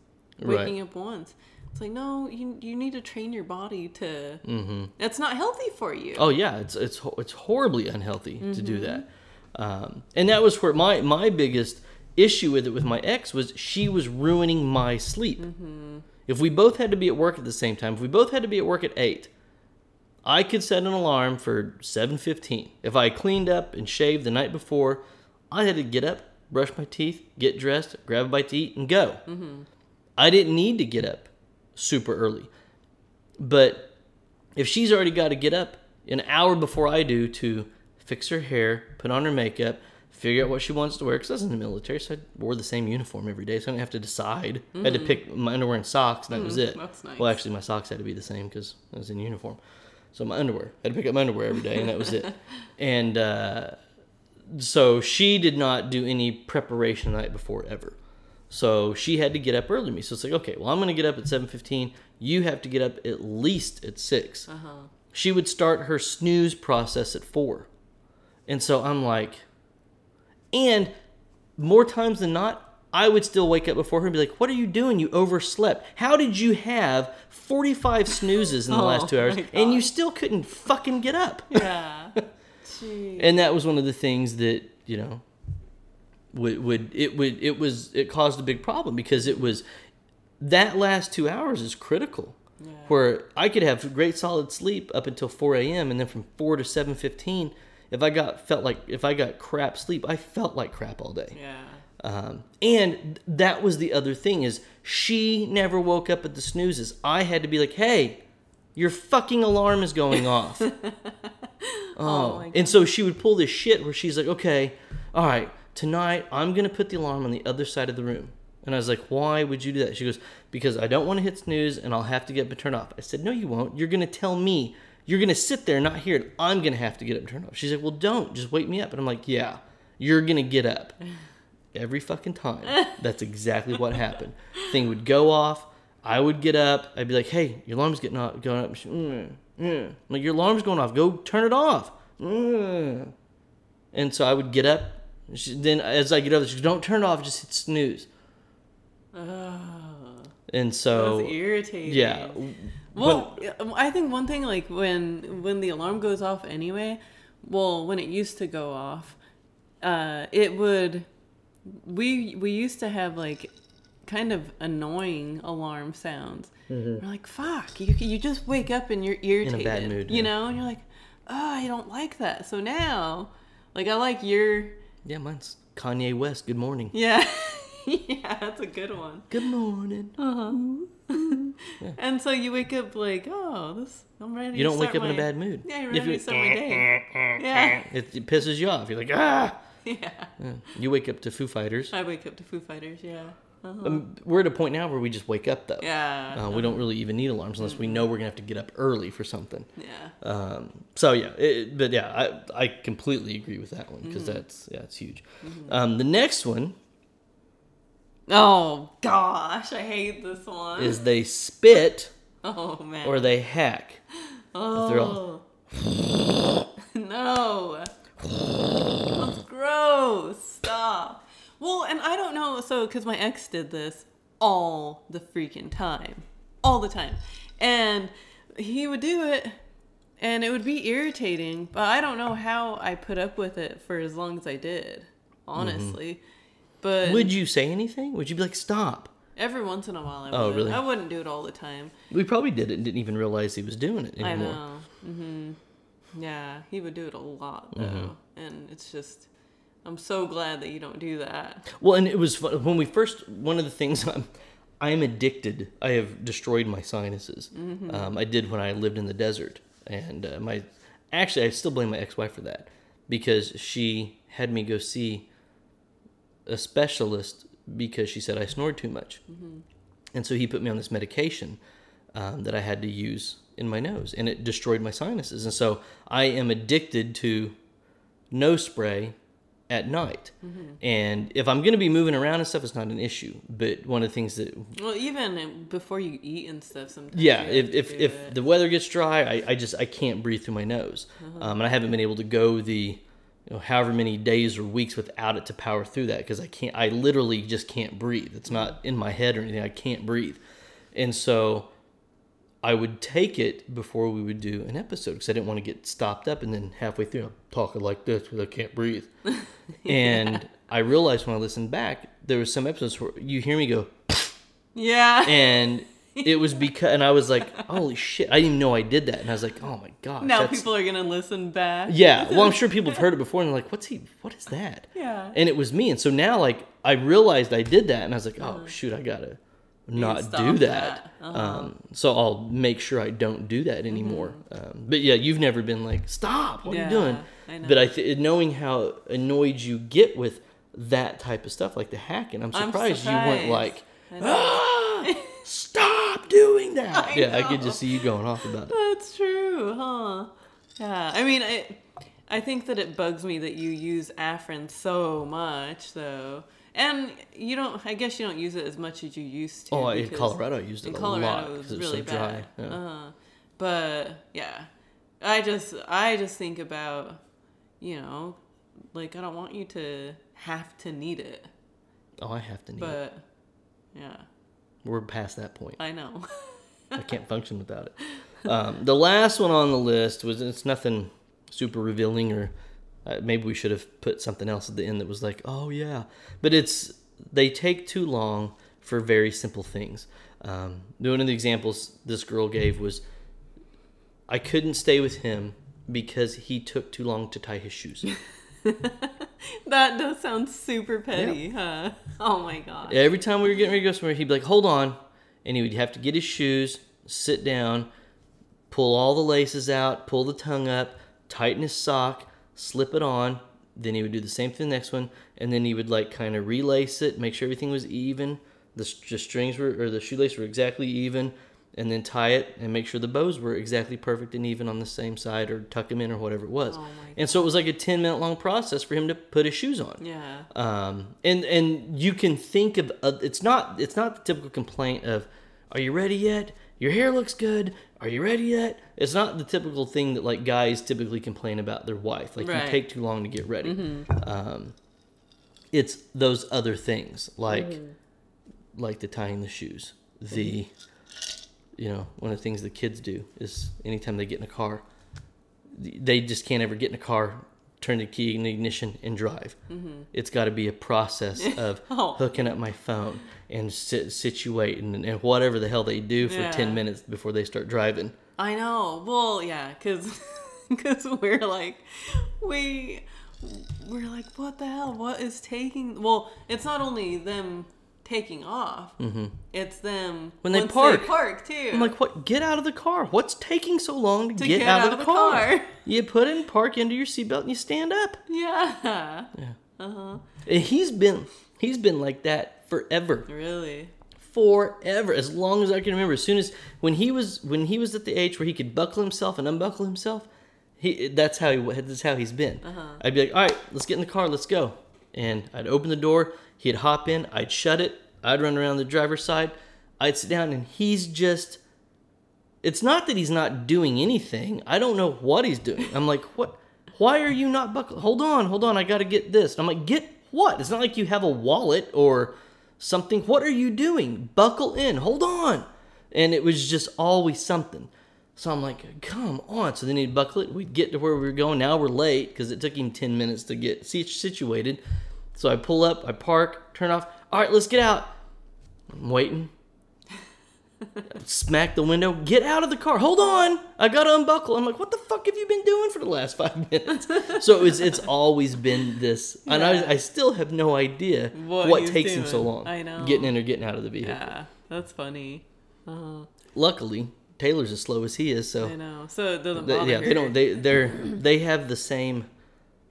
Right. waking up once. It's like no you, you need to train your body to Mm-hmm. that's not healthy for you. Oh yeah, it's it's it's horribly unhealthy to do that, um, and that was where my my biggest issue with it with my ex was she was ruining my sleep. If we both had to be at work at the same time, if we both had to be at work at eight, I could set an alarm for seven fifteen. If I cleaned up and shaved the night before, I had to get up, brush my teeth, get dressed, grab a bite to eat, and go. Mm-hmm. I didn't need to get up super early, but if she's already got to get up an hour before I do to fix her hair, put on her makeup, figure out what she wants to wear, because I was in the military, so I wore the same uniform every day, so I didn't have to decide. I had to mm-hmm. pick my underwear and socks, and that mm-hmm. was it. nice. Well, actually, my socks had to be the same because I was in uniform. So my underwear, I had to pick up my underwear every day, and that was it. and uh, so she did not do any preparation the night before ever. So she had to get up early to me. So it's like, okay, well, I'm going to get up at 7:15. You have to get up at least at 6. uh-huh She would start her snooze process at 4. And so I'm like and more times than not, I would still wake up before her and be like, "What are you doing? You overslept. How did you have 45 snoozes in the Oh last 2 hours and you still couldn't fucking get up?" yeah and that was one of the things that you know would would it would it was it caused a big problem because it was that last two hours is critical Yeah. where i could have great solid sleep up until 4 a.m and then from 4 to 7.15 if i got felt like if i got crap sleep i felt like crap all day yeah um, and that was the other thing is she never woke up at the snoozes i had to be like hey your fucking alarm is going off Oh my and so she would pull this shit where she's like, okay, all right, tonight I'm going to put the alarm on the other side of the room. And I was like, why would you do that? She goes, because I don't want to hit snooze and I'll have to get up and turn off. I said, no, you won't. You're going to tell me. You're going to sit there and not hear it. I'm going to have to get up and turn off. She's like, well, don't. Just wake me up. And I'm like, yeah, you're going to get up. Every fucking time. That's exactly what happened. Thing would go off. I would get up. I'd be like, hey, your alarm's getting off, going up. She, mm, mm. Like, your alarm's going off. Go turn it off. Mm. And so I would get up. She, then as I get up, she goes, don't turn it off. Just hit snooze. oh, And that's so, irritating yeah. Well, I think one thing like when when the alarm goes off anyway, well, when it used to go off, uh, it would we we used to have like kind of annoying alarm sounds. We're like, fuck, you you just wake up and you're irritated, in a bad mood, you yeah. know, and you're like, oh, I don't like that. So now, like, I like your yeah, mine's Kanye West. Good morning. yeah. yeah, that's a good one. Good morning. Uh huh. And so you wake up like, oh, this I'm ready. You don't wake up in a bad mood. Yeah, you're If ready you- to start my day. Yeah, It, it pisses you off. You're like, ah. yeah. Yeah. You wake up to Foo Fighters. I wake up to Foo Fighters. Yeah. Uh-huh. Um, we're at a point now where we just wake up though. Yeah. Uh, we don't really even need alarms unless we know we're gonna have to get up early for something. Yeah. Um, so yeah, it, but yeah, I I completely agree with that one because Mm-hmm. that's yeah, it's huge. Um, the next one Oh gosh, I hate this one. is they spit oh man. or they hack. oh. no. Gross. Stop. Well, and I don't know. So, because my ex did this all the freaking time, all the time, and he would do it, and it would be irritating. But I don't know how I put up with it for as long as I did, honestly. But Would you say anything? Would you be like, stop? every once in a while, I Oh, would. really? I wouldn't do it all the time. We probably did it and didn't even realize he was doing it anymore. I know. hmm Yeah, he would do it a lot though, Mm-hmm. and it's just. I'm so glad that you don't do that. Well, and it was fun. when we first. One of the things I'm, I'm addicted. I have destroyed my sinuses. Um, I did when I lived in the desert, and uh, my actually I still blame my ex-wife for that because she had me go see a specialist because she said I snored too much, and so he put me on this medication um, that I had to use in my nose, and it destroyed my sinuses, and so I am addicted to nose spray at night. And if I'm going to be moving around and stuff, it's not an issue. But one of the things that, Well, even before you eat and stuff, sometimes. yeah, if if, if it. the weather gets dry, I, I just I can't breathe through my nose, um, and I haven't been able to go the, you know, however many days or weeks without it to power through that because I can't. I literally just can't breathe. It's not in my head or anything. I can't breathe, and so. I would take it before we would do an episode because I didn't want to get stopped up and then halfway through I'm talking like this because I can't breathe. And I realized when I listened back, there was some episodes where you hear me go, yeah. and it was because, and I was like, holy shit, I didn't even know I did that. And I was like, oh my god. now that's- people are gonna listen back. Yeah. Well, I'm sure people have heard it before and they're like, what's he, what is that? Yeah. And it was me. And so now, like, I realized I did that and I was like, oh mm-hmm. shoot, I gotta not do that. that. Uh-huh. Um, so I'll make sure I don't do that anymore. Um, but yeah, you've never been like, stop, what are you doing? Mm-hmm. I know. But I th- knowing how annoyed you get with that type of stuff, like the hacking, I'm I'm surprised, you weren't like, ah, stop doing that. I yeah, I could just see you going off about it. That's true, huh? Yeah. I mean, I, I think that it bugs me that you use Afrin so much, though. And you don't. I guess you don't use it as much as you used to. Oh, in Colorado, I used it in a Colorado lot it because was it was really so dry. bad. Yeah. Uh, but yeah, I just I just think about you know, like I don't want you to have to need it, Oh, I have to need it. but yeah, We're past that point. I know. I can't function without it. Um, the last one on the list was it's nothing super revealing, or uh, maybe we should have put something else at the end that was like, oh yeah, but it's they take too long for very simple things. Um, one of the examples this girl gave was, I couldn't stay with him because he took too long to tie his shoes. that does sound super petty, huh? Oh my god. Every time we were getting ready to go somewhere, he'd be like, "Hold on," and he would have to get his shoes, sit down, pull all the laces out, pull the tongue up, tighten his sock, slip it on. Then he would do the same thing the next one, and then he would like kind of relace it, make sure everything was even, the, the strings were or the shoelace were exactly even, and then tie it and make sure the bows were exactly perfect and even on the same side, or tuck them in or whatever it was. Oh and so it was like a ten minute long process for him to put his shoes on Yeah. um, and and you can think of uh, it's not it's not the typical complaint of are you ready yet your hair looks good. Are you ready yet? It's not the typical thing that like guys typically complain about their wife. Like Right. you take too long to get ready. Mm-hmm. Um, it's those other things like mm-hmm. like the tying the shoes the mm-hmm. you know one of the things the kids do is anytime they get in a car they just can't ever get in a car turn the key in the ignition and drive mm-hmm. it's got to be a process of Oh. hooking up my phone and sit, situate and, and whatever the hell they do for Yeah. 10 minutes before they start driving I know. Well, yeah, cause, cause we're like, we, we're like, what the hell? What is taking? Well, it's not only them taking off. Mm-hmm. It's them When they park. park too. I'm like, what? Get out of the car. What's taking so long to, To get, out, of the, car? car. You put in park into your seatbelt and you stand up. yeah. Uh-huh. And he's been he's been like that forever. Really. Forever. As long as I can remember. As soon as when he was when he was at the age where he could buckle himself and unbuckle himself, he that's how he that's how he's been. Uh-huh. I'd be like, all right, let's get in the car, let's go. And I'd open the door, he'd hop in, I'd shut it, I'd run around the driver's side, I'd sit down, and he's just it's not that he's not doing anything. I don't know what he's doing. I'm like, what? Why are you not buckle? Hold on, hold on. I got to get this. And I'm like, get what? It's not like you have a wallet or something. What are you doing? Buckle in. Hold on. And it was just always something. So I'm like, come on. So then he'd buckle it. We'd get to where we were going. Now we're late because it took him 10 minutes to get situated. So I pull up, I park, turn off. All right, let's get out. I'm waiting smack the window, get out of the car. Hold on, I gotta unbuckle. I'm like, what the fuck have you been doing for the last five minutes? so it's it's always been this, and I, I still have no idea What what, takes him so long. I know. getting in or getting out of the vehicle. Yeah. That's funny. Uh-huh. Luckily, Taylor's as slow as he is, so I know. So it doesn't they, yeah, her. they don't they they're they have the same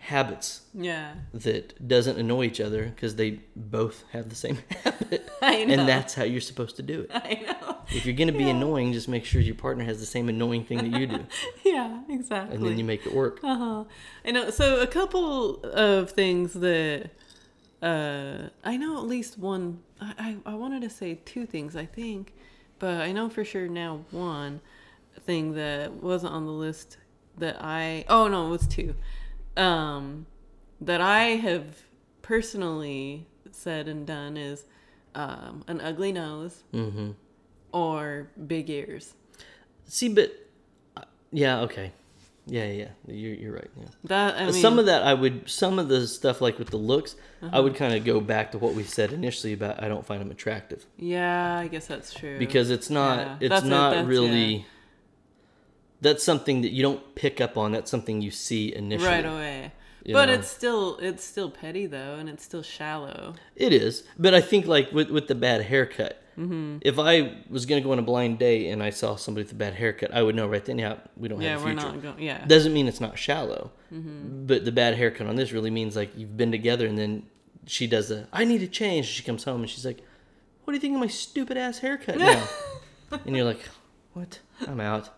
habits Yeah. that doesn't annoy each other because they both have the same habit, I know. and that's how you're supposed to do it. I know. If you're gonna be annoying, just make sure your partner has the same annoying thing that you do, Yeah. Exactly. and then you make it work. Uh-huh. I know. So a couple of things that uh, I know at least one. I, I I wanted to say two things. I think, but I know for sure now one thing that wasn't on the list that I. Oh no, it was two. Um, that I have personally said and done is um, an ugly nose Mm-hmm. or big ears. See, but uh, yeah, okay, yeah, yeah, you're you're right. Yeah, That I mean, some of that I would, some of the stuff like with the looks, I Uh-huh. would kind of go back to what we said initially about I don't find them attractive yeah, I guess that's true. because it's not, Yeah, it's that's not that's- really. Yeah. That's something that you don't pick up on. That's something you see initially. right away. But know? it's still it's still petty though, and it's still shallow. It is, but I think like with with the bad haircut. Mm-hmm. If I was gonna go on a blind date and I saw somebody with a bad haircut, I would know right then. Yeah, we don't Yeah, have a we're future. not going. Yeah, doesn't mean it's not shallow Mm-hmm. but the bad haircut on this really means like you've been together and then she does a i need to change she comes home and she's like what do you think of my stupid ass haircut now and you're like what i'm out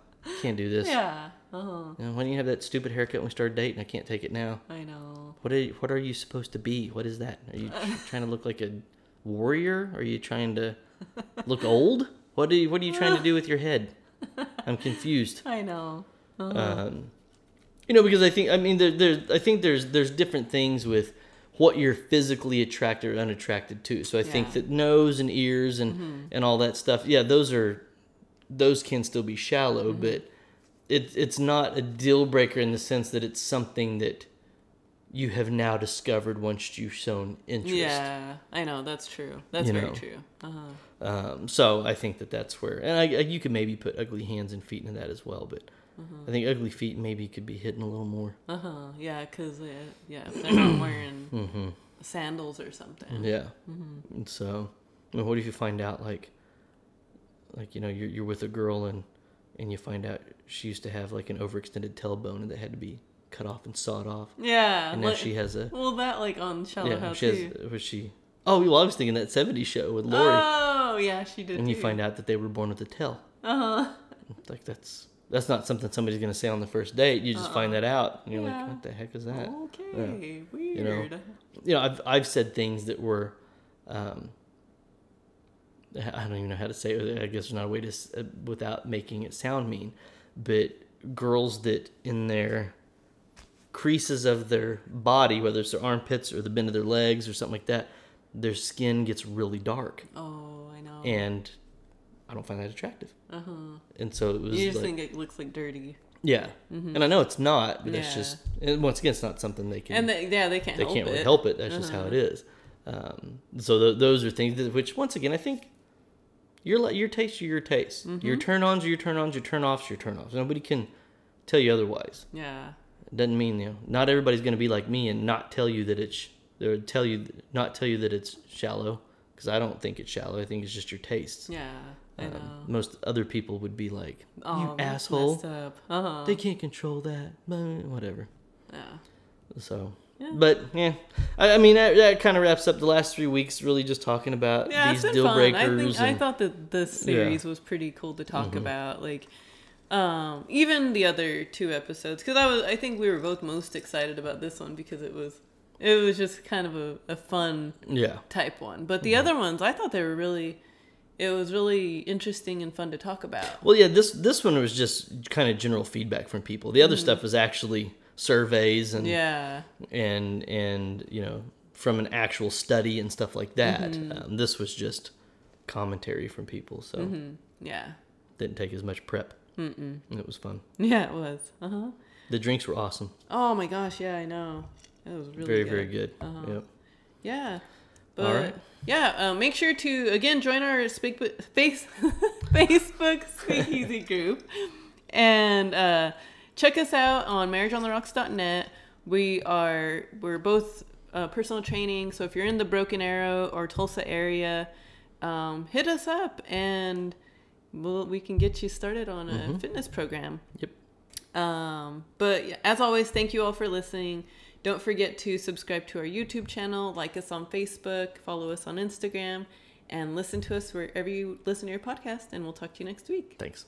can't do this. Yeah. Uh-huh. You know, why didn't you have that stupid haircut when we started dating i can't take it now. I know. what are you, what are you supposed to be? What is that? Are you trying to look like a warrior? Are you trying to look old? What are you what are you trying to do with your head? I'm confused. I know. um, you know because i think i mean there, there i think there's there's different things with what you're physically attracted or unattracted to. So i think that nose and ears and and all that stuff yeah those are those can still be shallow but it, it's not a deal breaker in the sense that it's something that you have now discovered once you've shown interest Yeah, I know. That's true. That's You very know. true. Uh-huh. um, so I think that that's where, and I, I, you could maybe put ugly hands and feet into that as well. But I think ugly feet maybe could be hidden a little more. Uh huh. Yeah, because uh, yeah, if they're not wearing Mm-hmm. sandals or something. Yeah. And so, I mean, what if you find out like, like you know, you're you're with a girl and and you find out she used to have like an overextended tailbone and that had to be cut off and sawed off, Yeah. and now like- she has a well, that like on Shallow yeah, Hal she too. has was she. Oh, well, I was thinking that '70s show with Lori, Oh yeah, she did. and you find out that they were born with a tail. Uh huh. Like that's that's not something somebody's gonna say on the first date. You just find that out, and you're Yeah. like, what the heck is that? Okay. Weird. You know, you know, I've I've said things that were, um, I don't even know how to say it. I guess there's not a way to uh, without making it sound mean, but girls that in their creases of their body, whether it's their armpits or the bend of their legs or something like that, their skin gets really dark, Oh, I know. and I don't find that attractive. Uh huh. And so it was You just like, think it looks like dirty. yeah, and I know it's not, but it's Yeah. just and once again, it's not something they can And they, yeah, they can't they help can't it. really help it. That's just how it is. Um, so th- those are things that, which, once again, I think your your taste are your taste. Your turn ons are your turn ons. Your turn offs are your turn offs. Nobody can tell you otherwise. Yeah. It doesn't mean you know not everybody's going to be like me and not tell you that it's or tell you not tell you that it's shallow because I don't think it's shallow. I think it's just your tastes. Yeah, I know. Um, most other people would be like, oh, "You that's asshole! Uh-huh. They can't control that." Whatever. yeah. So, Yeah. but yeah, I, I mean that, that kind of wraps up the last three weeks. Really, just talking about Yeah, these it's been deal fun. breakers. I think I thought that this series was pretty cool to talk Mm-hmm. about. Like, um, even the other two episodes, because I was, I think we were both most excited about this one because it was, it was just kind of a, a fun yeah, type one. But the Mm-hmm. other ones, I thought they were really, it was really interesting and fun to talk about. Well, yeah, this this one was just kind of general feedback from people. The other stuff was actually surveys and Mm-hmm. Yeah, and and you know from an actual study and stuff like that. Mm-hmm. Um, this was just commentary from people, so yeah, didn't take as much prep. Mm-mm. It was fun. yeah. It was. Uh huh. The drinks were awesome. Oh my gosh, yeah, I know. It was really very good. very good. Uh-huh. Yep. Yeah. But All right. yeah, uh, make sure to again join our speak face Facebook Speakeasy group and uh, check us out on marriageontherocks.net. We are we're both uh, personal training, so if you're in the Broken Arrow or Tulsa area, um, hit us up and we'll, we can get you started on a Mm-hmm. fitness program. Yep. Um, but yeah, as always, thank you all for listening. Don't forget to subscribe to our YouTube channel, like us on Facebook, follow us on Instagram, and listen to us wherever you listen to your podcast. And we'll talk to you next week. Thanks.